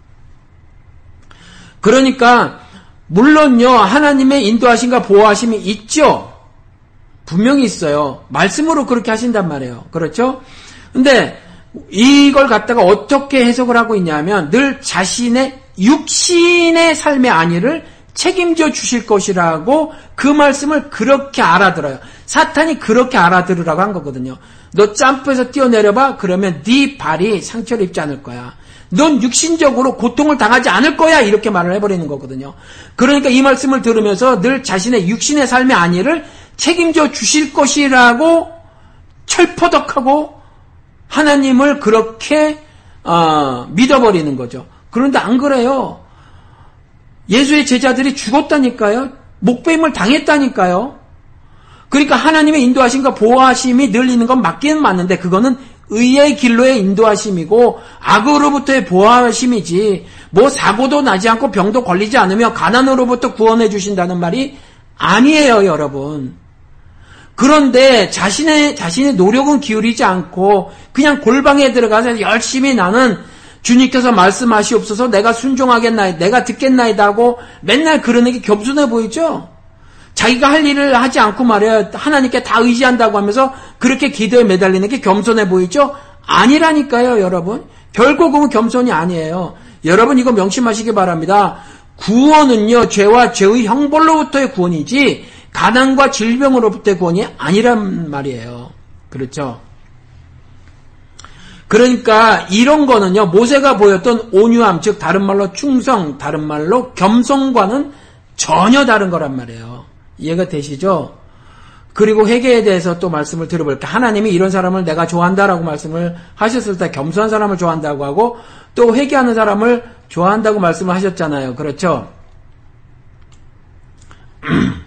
그러니까 물론요 하나님의 인도하심과 보호하심이 있죠. 분명히 있어요. 말씀으로 그렇게 하신단 말이에요. 그렇죠? 근데 이걸 갖다가 어떻게 해석을 하고 있냐면 늘 자신의 육신의 삶의 안위를 책임져 주실 것이라고 그 말씀을 그렇게 알아들어요. 사탄이 그렇게 알아들으라고 한 거거든요. 너 점프해서 뛰어내려봐. 그러면 네 발이 상처를 입지 않을 거야. 넌 육신적으로 고통을 당하지 않을 거야. 이렇게 말을 해버리는 거거든요. 그러니까 이 말씀을 들으면서 늘 자신의 육신의 삶의 안위를 책임져 주실 것이라고 철퍼덕하고 하나님을 그렇게 어, 믿어버리는 거죠. 그런데 안 그래요. 예수의 제자들이 죽었다니까요. 목배임을 당했다니까요. 그러니까 하나님의 인도하심과 보호하심이 늘리는 건 맞기는 맞는데 그거는 의의 길로의 인도하심이고 악으로부터의 보호하심이지 뭐 사고도 나지 않고 병도 걸리지 않으며 가난으로부터 구원해 주신다는 말이 아니에요, 여러분. 그런데 자신의, 자신의 노력은 기울이지 않고 그냥 골방에 들어가서 열심히 나는 주님께서 말씀하시옵소서 내가 순종하겠나이, 내가 듣겠나이다 하고 맨날 그러는 게 겸손해 보이죠? 자기가 할 일을 하지 않고 말이야 하나님께 다 의지한다고 하면서 그렇게 기도에 매달리는 게 겸손해 보이죠? 아니라니까요, 여러분. 결국은 겸손이 아니에요. 여러분 이거 명심하시기 바랍니다. 구원은요, 죄와 죄의 형벌로부터의 구원이지, 가난과 질병으로부터의 구원이 아니란 말이에요. 그렇죠? 그러니까 이런 거는요, 모세가 보였던 온유함, 즉 다른 말로 충성, 다른 말로 겸손과는 전혀 다른 거란 말이에요. 이해가 되시죠? 그리고 회개에 대해서 또 말씀을 들어볼까. 하나님이 이런 사람을 내가 좋아한다라고 말씀을 하셨을 때 겸손한 사람을 좋아한다고 하고 또 회개하는 사람을 좋아한다고 말씀을 하셨잖아요. 그렇죠?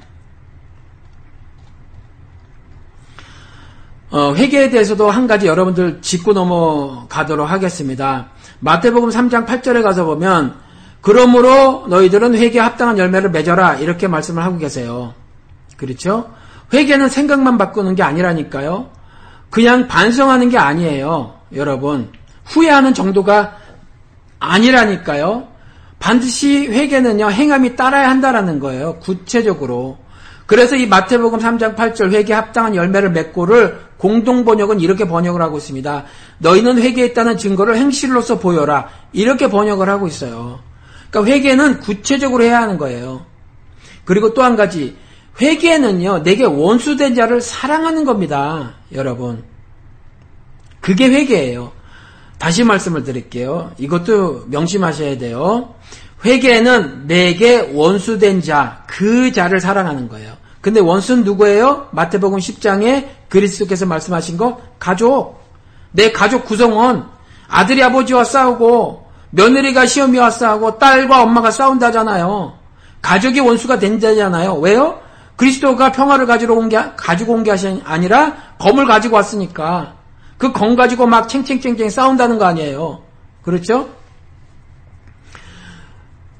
어, 회개에 대해서도 한 가지 여러분들 짚고 넘어가도록 하겠습니다. 마태복음 3장 8절에 가서 보면 그러므로 너희들은 회개에 합당한 열매를 맺어라 이렇게 말씀을 하고 계세요. 그렇죠? 회개는 생각만 바꾸는 게 아니라니까요. 그냥 반성하는 게 아니에요. 여러분. 후회하는 정도가 아니라니까요. 반드시 회개는요, 행함이 따라야 한다라는 거예요. 구체적으로. 그래서 이 마태복음 3장 8절 회개 합당한 열매를 맺고를 공동 번역은 이렇게 번역을 하고 있습니다. 너희는 회개했다는 증거를 행실로서 보여라. 이렇게 번역을 하고 있어요. 그러니까 회개는 구체적으로 해야 하는 거예요. 그리고 또 한 가지 회개는요 내게 원수된 자를 사랑하는 겁니다, 여러분. 그게 회개예요. 다시 말씀을 드릴게요. 이것도 명심하셔야 돼요. 회개는 내게 원수된 자, 그 자를 사랑하는 거예요. 근데 원수는 누구예요? 마태복음 10장에 그리스도께서 말씀하신 거 가족. 내 가족 구성원. 아들이 아버지와 싸우고 며느리가 시어미와 싸우고 딸과 엄마가 싸운다잖아요. 가족이 원수가 된다잖아요. 왜요? 그리스도가 평화를 가지러 온 게 가지고 온 게 아니라 검을 가지고 왔으니까 그 검 가지고 막 챙챙챙챙 싸운다는 거 아니에요. 그렇죠?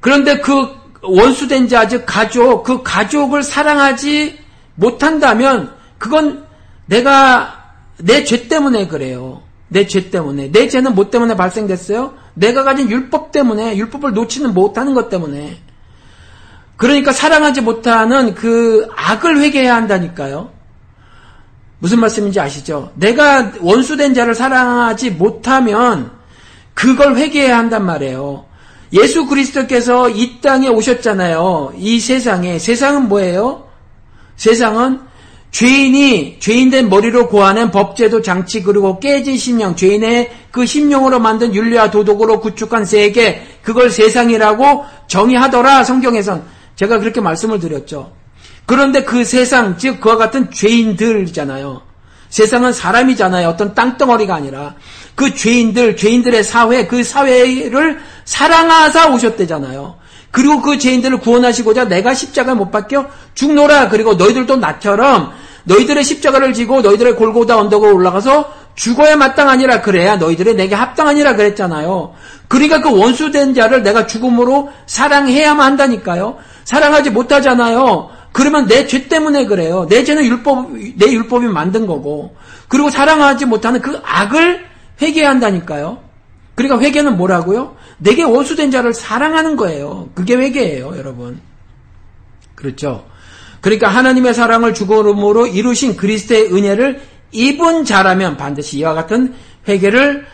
그런데 그 원수된 자, 즉 가족, 그 가족을 사랑하지 못한다면 그건 내가 내 죄 때문에 그래요. 내 죄 때문에. 내 죄는 뭐 때문에 발생됐어요? 내가 가진 율법 때문에, 율법을 놓지는 못하는 것 때문에. 그러니까 사랑하지 못하는 그 악을 회개해야 한다니까요. 무슨 말씀인지 아시죠? 내가 원수된 자를 사랑하지 못하면 그걸 회개해야 한단 말이에요. 예수 그리스도께서 이 땅에 오셨잖아요. 이 세상에. 세상은 뭐예요? 세상은 죄인이 죄인된 머리로 고하는 법제도 장치 그리고 깨진 심령 죄인의 그 심령으로 만든 윤리와 도덕으로 구축한 세계 그걸 세상이라고 정의하더라 성경에선 제가 그렇게 말씀을 드렸죠. 그런데 그 세상 즉 그와 같은 죄인들이잖아요. 세상은 사람이잖아요. 어떤 땅덩어리가 아니라 그 죄인들, 죄인들의 사회, 그 사회를 사랑하사 오셨대잖아요. 그리고 그 죄인들을 구원하시고자 내가 십자가를 못 박혀 죽노라. 그리고 너희들도 나처럼 너희들의 십자가를 지고 너희들의 골고다 언덕으로 올라가서 죽어야 마땅하니라 그래야 너희들의 내게 합당하니라 그랬잖아요. 그러니까 그 원수된 자를 내가 죽음으로 사랑해야만 한다니까요. 사랑하지 못하잖아요. 그러면 내 죄 때문에 그래요. 내 죄는 율법, 내 율법이 만든 거고. 그리고 사랑하지 못하는 그 악을 회개해야 한다니까요. 그러니까 회개는 뭐라고요? 내게 원수된 자를 사랑하는 거예요. 그게 회개예요, 여러분. 그렇죠? 그러니까 하나님의 사랑을 죽음으로 이루신 그리스도의 은혜를 입은 자라면 반드시 이와 같은 회개를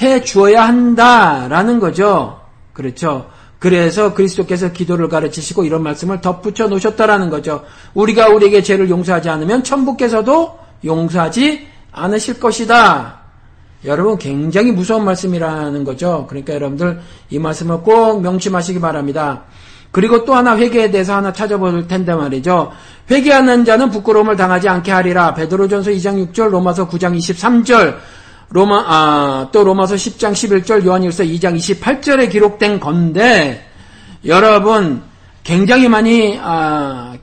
해 주어야 한다라는 거죠. 그렇죠? 그래서 그리스도께서 기도를 가르치시고 이런 말씀을 덧붙여 놓으셨다라는 거죠. 우리가 우리에게 죄를 용서하지 않으면 천부께서도 용서하지 않으실 것이다. 여러분 굉장히 무서운 말씀이라는 거죠. 그러니까 여러분들 이 말씀을 꼭 명심하시기 바랍니다. 그리고 또 하나 회개에 대해서 하나 찾아볼 텐데 말이죠. 회개하는 자는 부끄러움을 당하지 않게 하리라. 베드로전서 2장 6절, 로마서 9장 23절, 로마 아, 또 로마서 10장 11절, 요한일서 2장 28절에 기록된 건데 여러분 굉장히 많이 아,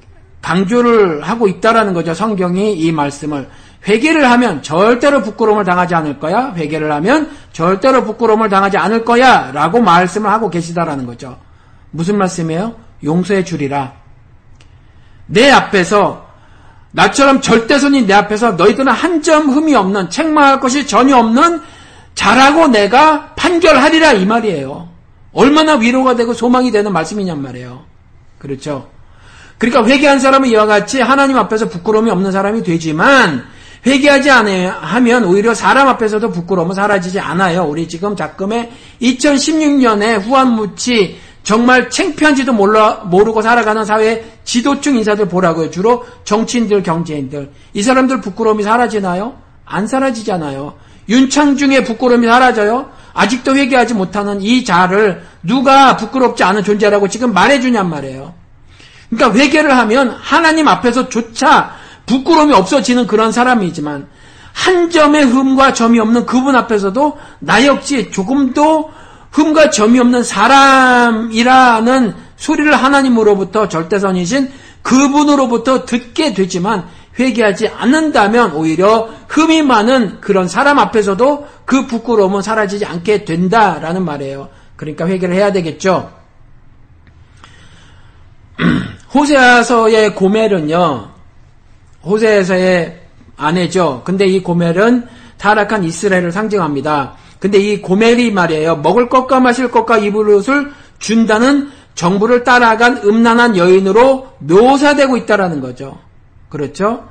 강조를 하고 있다라는 거죠. 성경이 이 말씀을 회개를 하면 절대로 부끄러움을 당하지 않을 거야. 회개를 하면 절대로 부끄러움을 당하지 않을 거야 라고 말씀을 하고 계시다라는 거죠. 무슨 말씀이에요? 용서해 주리라. 내 앞에서 나처럼 절대선이 내 앞에서 너희들은 한 점 흠이 없는 책망할 것이 전혀 없는 자라고 내가 판결하리라 이 말이에요. 얼마나 위로가 되고 소망이 되는 말씀이냔 말이에요. 그렇죠? 그러니까 회개한 사람은 이와 같이 하나님 앞에서 부끄러움이 없는 사람이 되지만 회개하지 않으면 오히려 사람 앞에서도 부끄러움은 사라지지 않아요. 우리 지금 작금에 2016년에 후한무치 정말 챙피한지도 몰라, 모르고 살아가는 사회 지도층 인사들 보라고요. 주로 정치인들, 경제인들. 이 사람들 부끄러움이 사라지나요? 안 사라지잖아요. 윤창중의 부끄러움이 사라져요? 아직도 회개하지 못하는 이 자를 누가 부끄럽지 않은 존재라고 지금 말해주냔 말이에요. 그러니까 회개를 하면 하나님 앞에서조차 부끄러움이 없어지는 그런 사람이지만 한 점의 흠과 점이 없는 그분 앞에서도 나 역시 조금도 흠과 점이 없는 사람이라는 소리를 하나님으로부터 절대선이신 그분으로부터 듣게 되지만 회개하지 않는다면 오히려 흠이 많은 그런 사람 앞에서도 그 부끄러움은 사라지지 않게 된다라는 말이에요. 그러니까 회개를 해야 되겠죠. 호세아서의 고멜은요, 호세에서의 아내죠. 근데 이 고멜은 타락한 이스라엘을 상징합니다. 근데 이 고멜이 말이에요. 먹을 것과 마실 것과 입을 옷을 준다는 정부를 따라간 음란한 여인으로 묘사되고 있다라는 거죠. 그렇죠?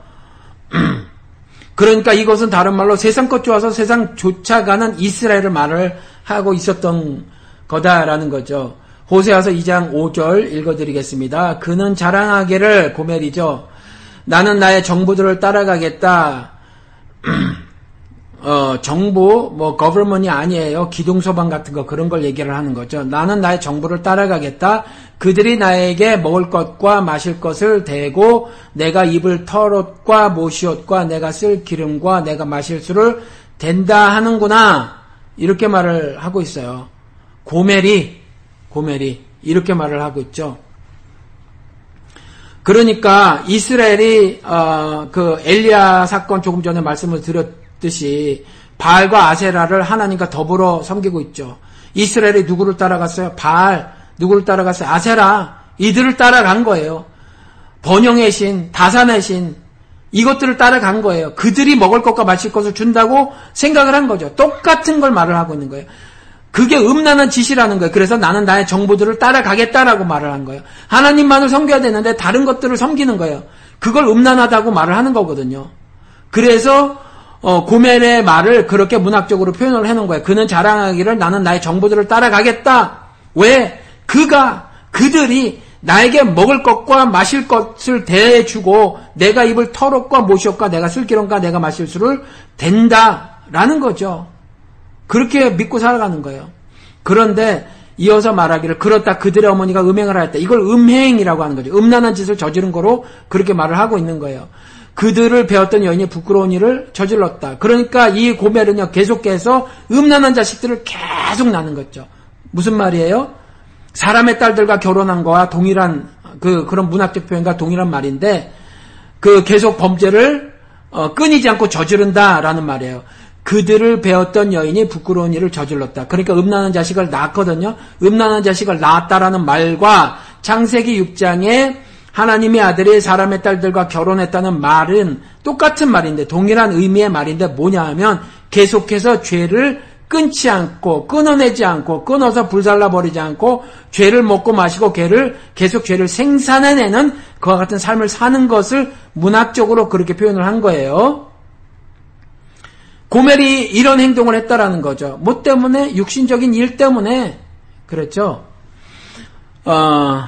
그러니까 이것은 다른 말로 세상 것 좋아서 세상 쫓아가는 이스라엘을 말을 하고 있었던 거다라는 거죠. 호세아서 2장 5절 읽어드리겠습니다. 그는 자랑하기를 고멜이죠. 나는 나의 정부들을 따라가겠다. 어, 정부, 뭐, 거버먼이 아니에요. 기둥소방 같은 거, 그런 걸 얘기를 하는 거죠. 나는 나의 정부를 따라가겠다. 그들이 나에게 먹을 것과 마실 것을 대고, 내가 입을 털옷과 모시옷과 내가 쓸 기름과 내가 마실 수를 된다 하는구나. 이렇게 말을 하고 있어요. 고멜이, 고멜이, 이렇게 말을 하고 있죠. 그러니까 이스라엘이 어, 그 엘리야 사건 조금 전에 말씀을 드렸듯이 바알과 아세라를 하나님과 더불어 섬기고 있죠. 이스라엘이 누구를 따라갔어요? 바알 누구를 따라갔어요? 아세라 이들을 따라간 거예요. 번영의 신, 다산의 신 이것들을 따라간 거예요. 그들이 먹을 것과 마실 것을 준다고 생각을 한 거죠. 똑같은 걸 말을 하고 있는 거예요. 그게 음란한 짓이라는 거예요. 그래서 나는 나의 정부들을 따라가겠다라고 말을 한 거예요. 하나님만을 섬겨야 되는데 다른 것들을 섬기는 거예요. 그걸 음란하다고 말을 하는 거거든요. 그래서 어, 고멜의 말을 그렇게 문학적으로 표현을 해놓은 거예요. 그는 자랑하기를 나는 나의 정부들을 따라가겠다. 왜? 그가 그들이 나에게 먹을 것과 마실 것을 대주고 내가 입을 털옷과 모시옷과 내가 쓸 기름과 내가 마실 수를 된다라는 거죠. 그렇게 믿고 살아가는 거예요. 그런데 이어서 말하기를 그렇다 그들의 어머니가 음행을 하였다. 이걸 음행이라고 하는 거죠. 음란한 짓을 저지른 거로 그렇게 말을 하고 있는 거예요. 그들을 배웠던 여인이 부끄러운 일을 저질렀다. 그러니까 이 고멜은요 계속해서 음란한 자식들을 계속 낳는 거죠. 무슨 말이에요? 사람의 딸들과 결혼한 거와 동일한 그 그런 문학적 표현과 동일한 말인데 그 계속 범죄를 어, 끊이지 않고 저지른다라는 말이에요. 그들을 배웠던 여인이 부끄러운 일을 저질렀다. 그러니까 음란한 자식을 낳았거든요. 음란한 자식을 낳았다라는 말과 창세기 6장에 하나님의 아들이 사람의 딸들과 결혼했다는 말은 똑같은 말인데 동일한 의미의 말인데 뭐냐 하면 계속해서 죄를 끊지 않고 끊어내지 않고 끊어서 불살라 버리지 않고 죄를 먹고 마시고 죄를 계속 죄를 생산해내는 그와 같은 삶을 사는 것을 문학적으로 그렇게 표현을 한 거예요. 고멜이 이런 행동을 했다라는 거죠. 뭐 때문에? 육신적인 일 때문에 그랬죠. 어,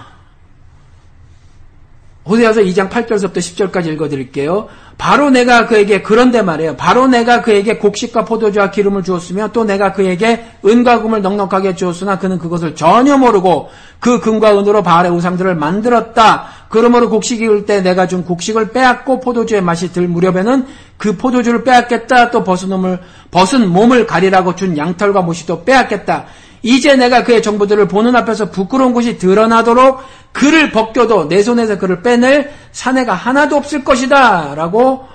호세아서 2장 8절부터 10절까지 읽어드릴게요. 바로 내가 그에게 그런데 말이에요. 바로 내가 그에게 곡식과 포도주와 기름을 주었으며 또 내가 그에게 은과 금을 넉넉하게 주었으나 그는 그것을 전혀 모르고 그 금과 은으로 바알의 우상들을 만들었다. 그러므로 곡식이 익을 때 내가 준 곡식을 빼앗고 포도주의 맛이 들 무렵에는 그 포도주를 빼앗겠다. 또 벗은 몸을 벗은 몸을 가리라고 준 양털과 모시도 빼앗겠다. 이제 내가 그의 정부들을 보는 앞에서 부끄러운 것이 드러나도록 그를 벗겨도 내 손에서 그를 빼낼 사내가 하나도 없을 것이다. 라고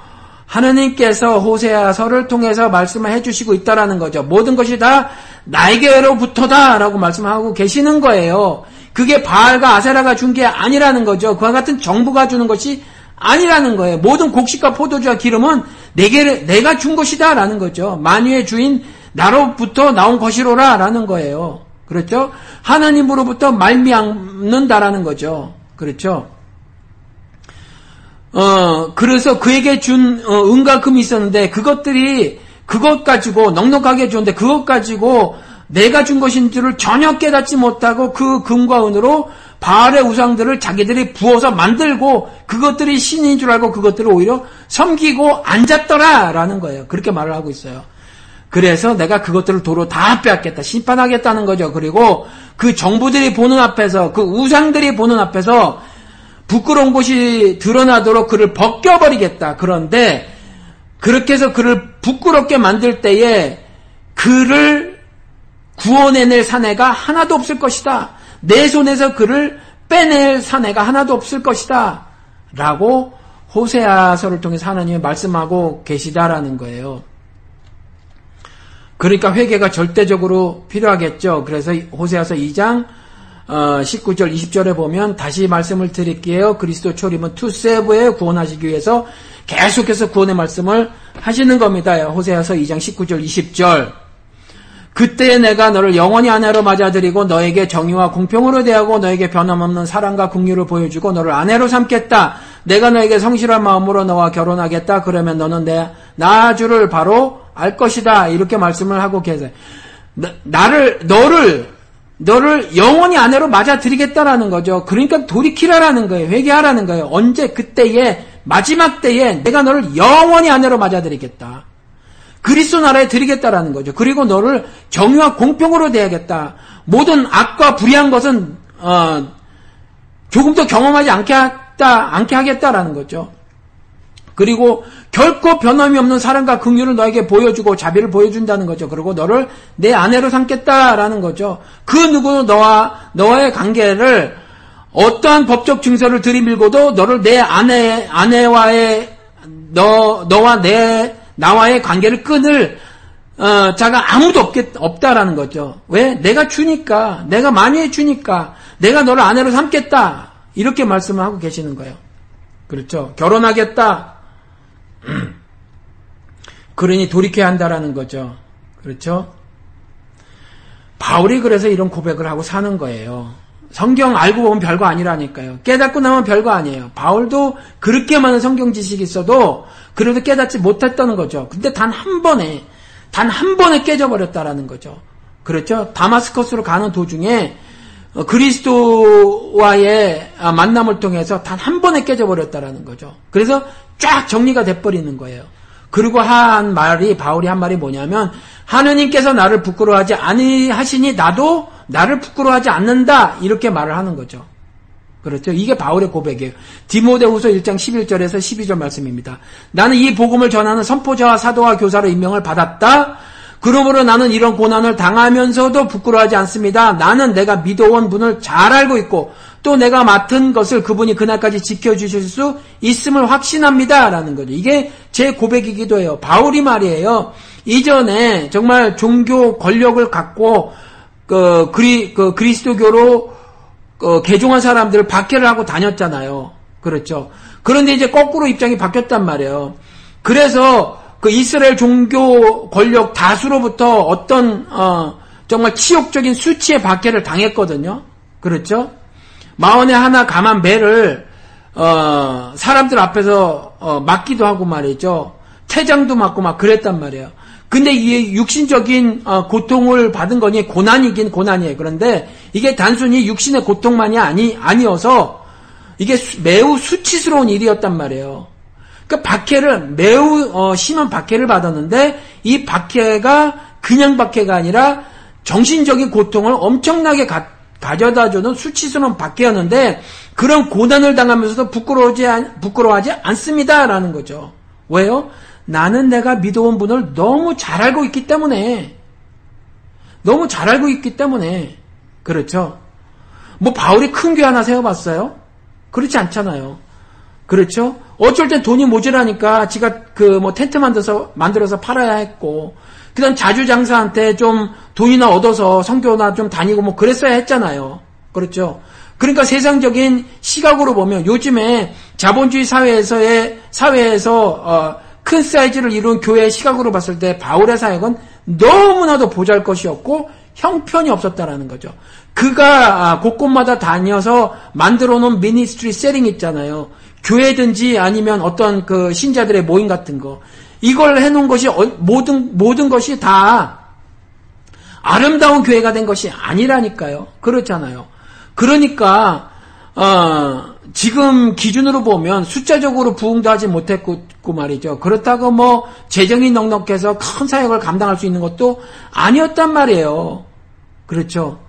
하느님께서 호세아서를 통해서 말씀을 해주시고 있다라는 거죠. 모든 것이 다 나에게로부터다. 라고 말씀하고 계시는 거예요. 그게 바알과 아세라가 준 게 아니라는 거죠. 그와 같은 정부가 주는 것이 아니라는 거예요. 모든 곡식과 포도주와 기름은 내게, 내가 준 것이다라는 거죠. 만유의 주인 나로부터 나온 것이로라라는 거예요. 그렇죠? 하나님으로부터 말미암는다라는 거죠. 그렇죠? 어, 그래서 그에게 준 어, 은과 금이 있었는데 그것들이 그것 가지고 넉넉하게 줬는데 그것 가지고 내가 준 것인 줄을 전혀 깨닫지 못하고 그 금과 은으로 바알의 우상들을 자기들이 부어서 만들고 그것들이 신인 줄 알고 그것들을 오히려 섬기고 앉았더라라는 거예요. 그렇게 말을 하고 있어요. 그래서 내가 그것들을 도로 다 빼앗겠다. 심판하겠다는 거죠. 그리고 그 정부들이 보는 앞에서, 그 우상들이 보는 앞에서 부끄러운 곳이 드러나도록 그를 벗겨버리겠다. 그런데 그렇게 해서 그를 부끄럽게 만들 때에 그를 구원해낼 사내가 하나도 없을 것이다. 내 손에서 그를 빼낼 사내가 하나도 없을 것이다. 라고 호세아서를 통해서 하나님이 말씀하고 계시다라는 거예요. 그러니까 회개가 절대적으로 필요하겠죠. 그래서 호세아서 2장 19절 어, 20절에 보면 다시 말씀을 드릴게요. 그리스도 초림은 투세브에 구원하시기 위해서 계속해서 구원의 말씀을 하시는 겁니다. 호세아서 2장 19절 20절 그때 내가 너를 영원히 아내로 맞아들이고 너에게 정의와 공평으로 대하고 너에게 변함없는 사랑과 긍휼을 보여주고 너를 아내로 삼겠다. 내가 너에게 성실한 마음으로 너와 결혼하겠다. 그러면 너는 내 나 주를 바로 알 것이다. 이렇게 말씀을 하고 계세요. 나, 나를 너를 너를 영원히 아내로 맞아들이겠다라는 거죠. 그러니까 돌이키라라는 거예요. 회개하라는 거예요. 언제 그때에 마지막 때에 내가 너를 영원히 아내로 맞아들이겠다. 그리스도 나라에 드리겠다라는 거죠. 그리고 너를 정의와 공평으로 대하겠다. 모든 악과 불의한 것은 어, 조금도 경험하지 않게 하겠다, 않게 하겠다라는 거죠. 그리고 결코 변함이 없는 사랑과 긍휼을 너에게 보여주고 자비를 보여준다는 거죠. 그리고 너를 내 아내로 삼겠다라는 거죠. 그 누구도 너와 너와의 관계를 어떠한 법적 증서를 들이밀고도 너를 내 아내 아내와의 너 너와 내 나와의 관계를 끊을 어, 자가 아무도 없겠, 없다라는 거죠. 왜? 내가 주니까, 내가 많이 해주니까, 내가 너를 아내로 삼겠다. 이렇게 말씀을 하고 계시는 거예요. 그렇죠. 결혼하겠다. 그러니 돌이켜야 한다라는 거죠. 그렇죠? 바울이 그래서 이런 고백을 하고 사는 거예요. 성경 알고 보면 별거 아니라니까요. 깨닫고 나면 별거 아니에요. 바울도 그렇게 많은 성경 지식이 있어도 그래도 깨닫지 못했다는 거죠. 근데 단 한 번에 단 한 번에 깨져버렸다라는 거죠. 그렇죠? 다마스커스로 가는 도중에 어, 그리스도와의 아, 만남을 통해서 단 한 번에 깨져버렸다라는 거죠. 그래서 쫙 정리가 돼버리는 거예요. 그리고 한 말이 바울이 한 말이 뭐냐면 하느님께서 나를 부끄러워하지 아니하시니 나도 나를 부끄러워하지 않는다 이렇게 말을 하는 거죠. 그렇죠. 이게 바울의 고백이에요. 디모데후서 1장 11절에서 12절 말씀입니다. 나는 이 복음을 전하는 선포자와 사도와 교사로 임명을 받았다. 그러므로 나는 이런 고난을 당하면서도 부끄러워하지 않습니다. 나는 내가 믿어온 분을 잘 알고 있고 또 내가 맡은 것을 그분이 그날까지 지켜주실 수 있음을 확신합니다. 라는 거죠. 이게 제 고백이기도 해요. 바울이 말이에요. 이전에 정말 종교 권력을 갖고 그, 그리, 그 그리스도교로 그 개종한 사람들을 박해를 하고 다녔잖아요. 그렇죠. 그런데 이제 거꾸로 입장이 바뀌었단 말이에요. 그래서 그 이스라엘 종교 권력 다수로부터 어떤 어, 정말 치욕적인 수치의 박해를 당했거든요. 그렇죠? 마원에 하나 감한 배를 어, 사람들 앞에서 어, 맞기도 하고 말이죠. 퇴장도 맞고 막 그랬단 말이에요. 근데 이 육신적인 어, 고통을 받은 거니 고난이긴 고난이에요. 그런데 이게 단순히 육신의 고통만이 아니 아니어서 이게 수, 매우 수치스러운 일이었단 말이에요. 그 박해를 매우 어, 심한 박해를 받았는데 이 박해가 그냥 박해가 아니라 정신적인 고통을 엄청나게 가, 져다주는 수치스러운 박해였는데 그런 고난을 당하면서도 부끄러워하지, 부끄러워하지 않습니다라는 거죠. 왜요? 나는 내가 믿어온 분을 너무 잘 알고 있기 때문에 너무 잘 알고 있기 때문에 그렇죠. 뭐 바울이 큰교 하나 세워봤어요? 그렇지 않잖아요. 그렇죠? 어쩔 땐 돈이 모자라니까 지가 그 뭐 텐트 만들어서 만들어서 팔아야 했고 그 다음 자주장사한테 좀 돈이나 얻어서 성교나 좀 다니고 뭐 그랬어야 했잖아요. 그렇죠? 그러니까 세상적인 시각으로 보면 요즘에 자본주의 사회에서의 사회에서 어, 큰 사이즈를 이룬 교회의 시각으로 봤을 때 바울의 사역은 너무나도 보잘것없었고 형편이 없었다라는 거죠. 그가 아, 곳곳마다 다녀서 만들어 놓은 ministry setting 있잖아요. 교회든지 아니면 어떤 그 신자들의 모임 같은 거 이걸 해놓은 것이 어, 모든 모든 것이 다 아름다운 교회가 된 것이 아니라니까요. 그렇잖아요. 그러니까 어, 지금 기준으로 보면 숫자적으로 부흥도 하지 못했고 말이죠. 그렇다고 뭐 재정이 넉넉해서 큰 사역을 감당할 수 있는 것도 아니었단 말이에요. 그렇죠.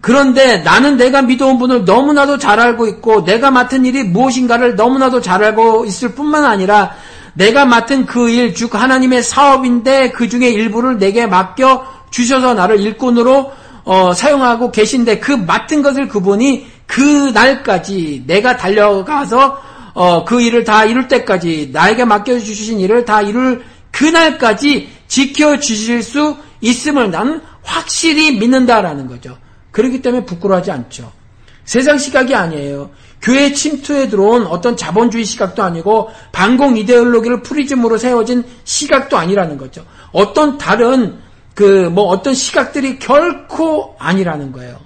그런데 나는 내가 믿어온 분을 너무나도 잘 알고 있고 내가 맡은 일이 무엇인가를 너무나도 잘 알고 있을 뿐만 아니라 내가 맡은 그 일, 즉 하나님의 사업인데 그 중에 일부를 내게 맡겨 주셔서 나를 일꾼으로 어, 사용하고 계신데 그 맡은 것을 그분이 그 날까지 내가 달려가서 어, 그 일을 다 이룰 때까지 나에게 맡겨 주신 일을 다 이룰 그 날까지 지켜 주실 수 있음을 나는 확실히 믿는다라는 거죠. 그렇기 때문에 부끄러워하지 않죠. 세상 시각이 아니에요. 교회 침투에 들어온 어떤 자본주의 시각도 아니고 반공 이데올로기를 프리즘으로 세워진 시각도 아니라는 거죠. 어떤 다른 그 뭐 어떤 시각들이 결코 아니라는 거예요.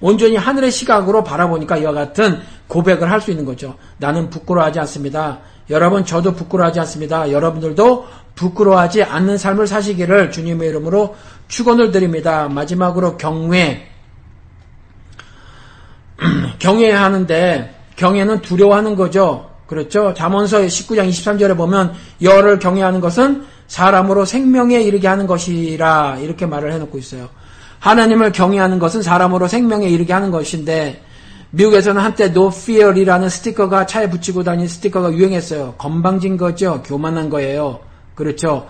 온전히 하늘의 시각으로 바라보니까 이와 같은 고백을 할 수 있는 거죠. 나는 부끄러워하지 않습니다. 여러분 저도 부끄러워하지 않습니다. 여러분들도 부끄러워하지 않는 삶을 사시기를 주님의 이름으로 축원을 드립니다. 마지막으로 경외. 경외하는데 경외는 두려워하는 거죠. 그렇죠? 잠언서 19장 23절에 보면 여를 경외하는 것은 사람으로 생명에 이르게 하는 것이라 이렇게 말을 해놓고 있어요. 하나님을 경외하는 것은 사람으로 생명에 이르게 하는 것인데 미국에서는 한때 No Fear이라는 스티커가 차에 붙이고 다니는 스티커가 유행했어요. 건방진 거죠. 교만한 거예요. 그렇죠.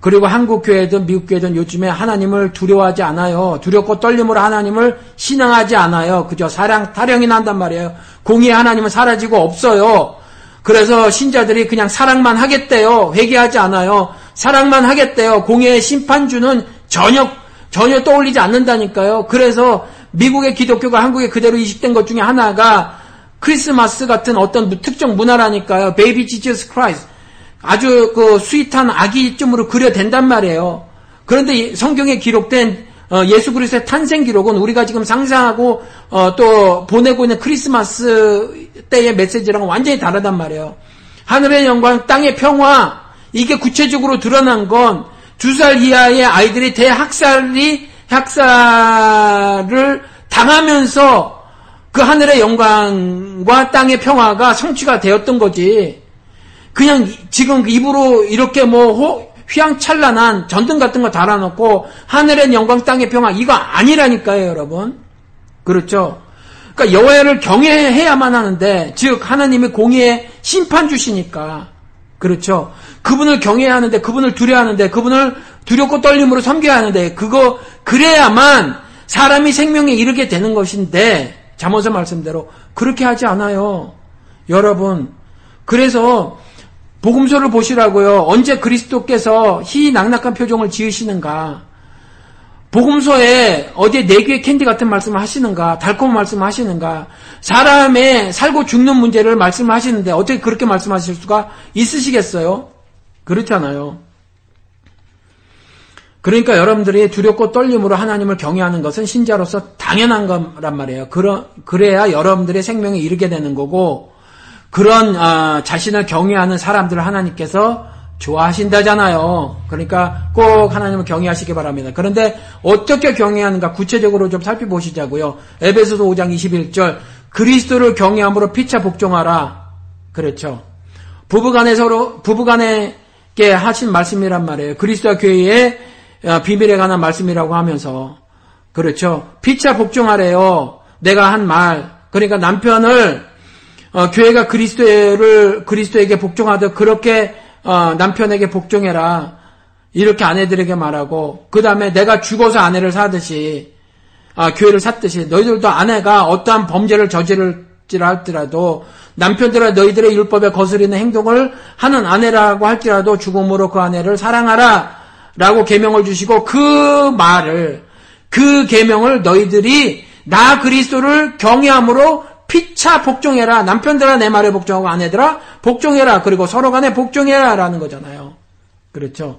그리고 한국 교회든 미국 교회든 요즘에 하나님을 두려워하지 않아요. 두렵고 떨림으로 하나님을 신앙하지 않아요. 그저 사랑 타령이 난단 말이에요. 공의의 하나님은 사라지고 없어요. 그래서 신자들이 그냥 사랑만 하겠대요. 회개하지 않아요. 사랑만 하겠대요. 공의의 심판주는 전혀 전혀 떠올리지 않는다니까요. 그래서 미국의 기독교가 한국에 그대로 이식된 것 중에 하나가 크리스마스 같은 어떤 특정 문화라니까요. Baby Jesus Christ. 아주 그 sweet한 아기쯤으로 그려댄단 말이에요. 그런데 성경에 기록된 어, 예수 그리스도의 탄생 기록은 우리가 지금 상상하고 어, 또 보내고 있는 크리스마스 때의 메시지랑은 완전히 다르단 말이에요. 하늘의 영광, 땅의 평화 이게 구체적으로 드러난 건 두 살 이하의 아이들이 대학살이 학살을 당하면서 그 하늘의 영광과 땅의 평화가 성취가 되었던 거지. 그냥 지금 입으로 이렇게 뭐 휘황찬란한 전등 같은 거 달아놓고 하늘의 영광 땅의 평화 이거 아니라니까요, 여러분. 그렇죠? 그러니까 여호와를 경외해야만 하는데 즉 하나님의 공의의 심판 주시니까 그렇죠. 그분을 경외해야 하는데 그분을 두려워하는데 그분을 두렵고 떨림으로 섬겨야 하는데 그거 그래야만 사람이 생명에 이르게 되는 것인데 잠언서 말씀대로 그렇게 하지 않아요. 여러분. 그래서 복음서를 보시라고요. 언제 그리스도께서 희낙낙한 표정을 지으시는가? 복음서에 어디에 네 개의 캔디 같은 말씀을 하시는가? 달콤한 말씀을 하시는가? 사람의 살고 죽는 문제를 말씀하시는데 어떻게 그렇게 말씀하실 수가 있으시겠어요? 그렇잖아요. 그러니까 여러분들이 두렵고 떨림으로 하나님을 경외하는 것은 신자로서 당연한 거란 말이에요. 그러, 그래야 여러분들의 생명에 이르게 되는 거고, 그런 어, 자신을 경외하는 사람들을 하나님께서 좋아하신다잖아요. 그러니까 꼭 하나님을 경외하시기 바랍니다. 그런데 어떻게 경외하는가 구체적으로 좀 살펴보시자고요. 에베소서 5장 21절 그리스도를 경외함으로 피차 복종하라. 그렇죠. 부부간에 서로 부부간에게 하신 말씀이란 말이에요. 그리스도와 교회의 어, 비밀에 관한 말씀이라고 하면서 그렇죠. 피차 복종하래요. 내가 한 말. 그러니까 남편을 어, 교회가 그리스도를 그리스도에게 복종하듯 그렇게 어, 남편에게 복종해라. 이렇게 아내들에게 말하고 그 다음에 내가 죽어서 아내를 사듯이 아, 교회를 샀듯이 너희들도 아내가 어떠한 범죄를 저지를지라 할지라도 남편들과 너희들의 율법에 거스리는 행동을 하는 아내라고 할지라도 죽음으로 그 아내를 사랑하라 라고 계명을 주시고 그 말을 그 계명을 너희들이 나 그리스도를 경외함으로 피차 복종해라. 남편들아 내 말에 복종하고 아내들아 복종해라. 그리고 서로 간에 복종해라. 라는 거잖아요. 그렇죠.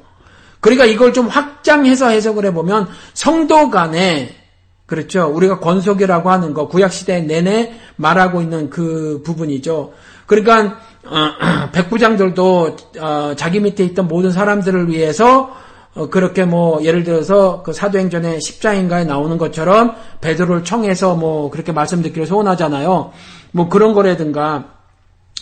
그러니까 이걸 좀 확장해서 해석을 해보면 성도 간에 그렇죠. 우리가 권속이라고 하는 거 구약 시대 내내 말하고 있는 그 부분이죠. 그러니까 어, 백부장들도 어, 자기 밑에 있던 모든 사람들을 위해서 어, 그렇게 뭐 예를 들어서 그 사도행전의 10장인가에 나오는 것처럼 베드로를 청해서 뭐 그렇게 말씀 듣기를 소원하잖아요. 뭐 그런 거라든가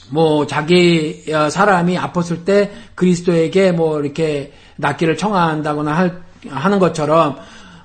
뭐 자기 어, 사람이 아팠을 때 그리스도에게 뭐 이렇게 낫기를 청한다거나 할, 하는 것처럼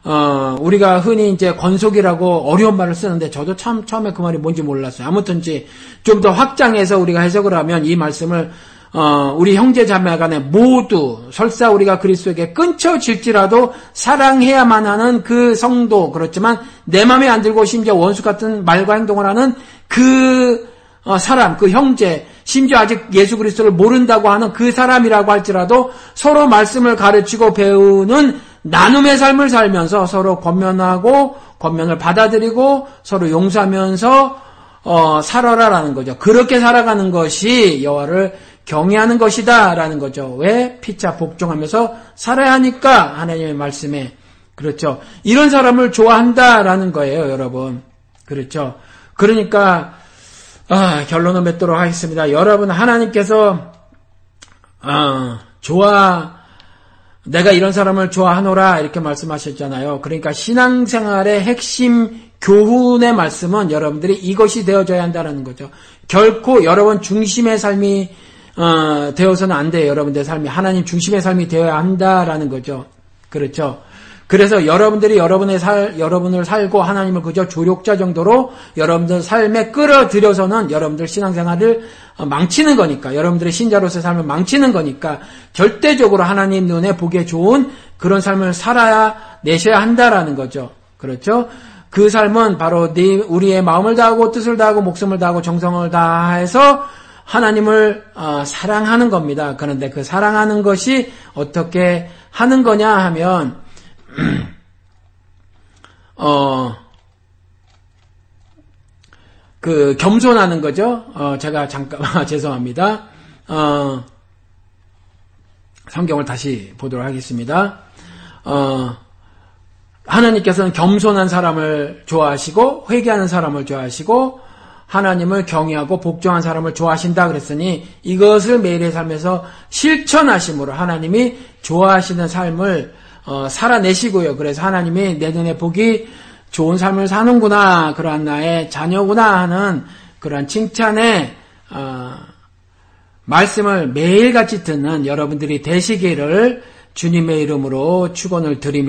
어, 우리가 흔히 이제 권속이라고 어려운 말을 쓰는데 저도 참 처음에 그 말이 뭔지 몰랐어요. 아무튼지 좀 더 확장해서 우리가 해석을 하면 이 말씀을 어, 우리 형제 자매 간에 모두 설사 우리가 그리스도에게 끊쳐질지라도 사랑해야만 하는 그 성도 그렇지만 내 마음에 안 들고 심지어 원수 같은 말과 행동을 하는 그 어, 사람, 그 형제, 심지어 아직 예수 그리스도를 모른다고 하는 그 사람이라고 할지라도 서로 말씀을 가르치고 배우는 나눔의 삶을 살면서 서로 권면하고 권면을 받아들이고 서로 용서하면서 어, 살아라라는 거죠. 그렇게 살아가는 것이 여호와를 경외하는 것이다 라는 거죠. 왜 피차 복종하면서 살아야 하니까 하나님의 말씀에 그렇죠. 이런 사람을 좋아한다 라는 거예요, 여러분. 그렇죠. 그러니까 아, 결론을 맺도록 하겠습니다. 여러분 하나님께서 어, 좋아, 내가 이런 사람을 좋아하노라 이렇게 말씀하셨잖아요. 그러니까 신앙생활의 핵심 교훈의 말씀은 여러분들이 이것이 되어져야 한다는 거죠. 결코 여러분 중심의 삶이 어, 되어서는 안 돼요. 여러분들의 삶이 하나님 중심의 삶이 되어야 한다라는 거죠. 그렇죠. 그래서 여러분들이 여러분의 살, 여러분을 살고 하나님을 그저 조력자 정도로 여러분들 삶에 끌어들여서는 여러분들 신앙생활을 망치는 거니까, 여러분들의 신자로서의 삶을 망치는 거니까, 절대적으로 하나님 눈에 보기에 좋은 그런 삶을 살아야, 내셔야 한다라는 거죠. 그렇죠? 그 삶은 바로 네, 우리의 마음을 다하고 뜻을 다하고 목숨을 다하고 정성을 다해서 하나님을 어, 사랑하는 겁니다. 그런데 그 사랑하는 것이 어떻게 하는 거냐 하면 어, 그 겸손하는 거죠. 어, 제가 잠깐 죄송합니다. 어, 성경을 다시 보도록 하겠습니다. 어, 하나님께서는 겸손한 사람을 좋아하시고 회개하는 사람을 좋아하시고 하나님을 경외하고 복종한 사람을 좋아하신다 그랬으니 이것을 매일의 삶에서 실천하심으로 하나님이 좋아하시는 삶을 어, 살아내시고요. 그래서 하나님이 내 눈에 보기 좋은 삶을 사는구나, 그러한 나의 자녀구나 하는 그러한 칭찬의 어, 말씀을 매일같이 듣는 여러분들이 되시기를 주님의 이름으로 축원을 드립니다.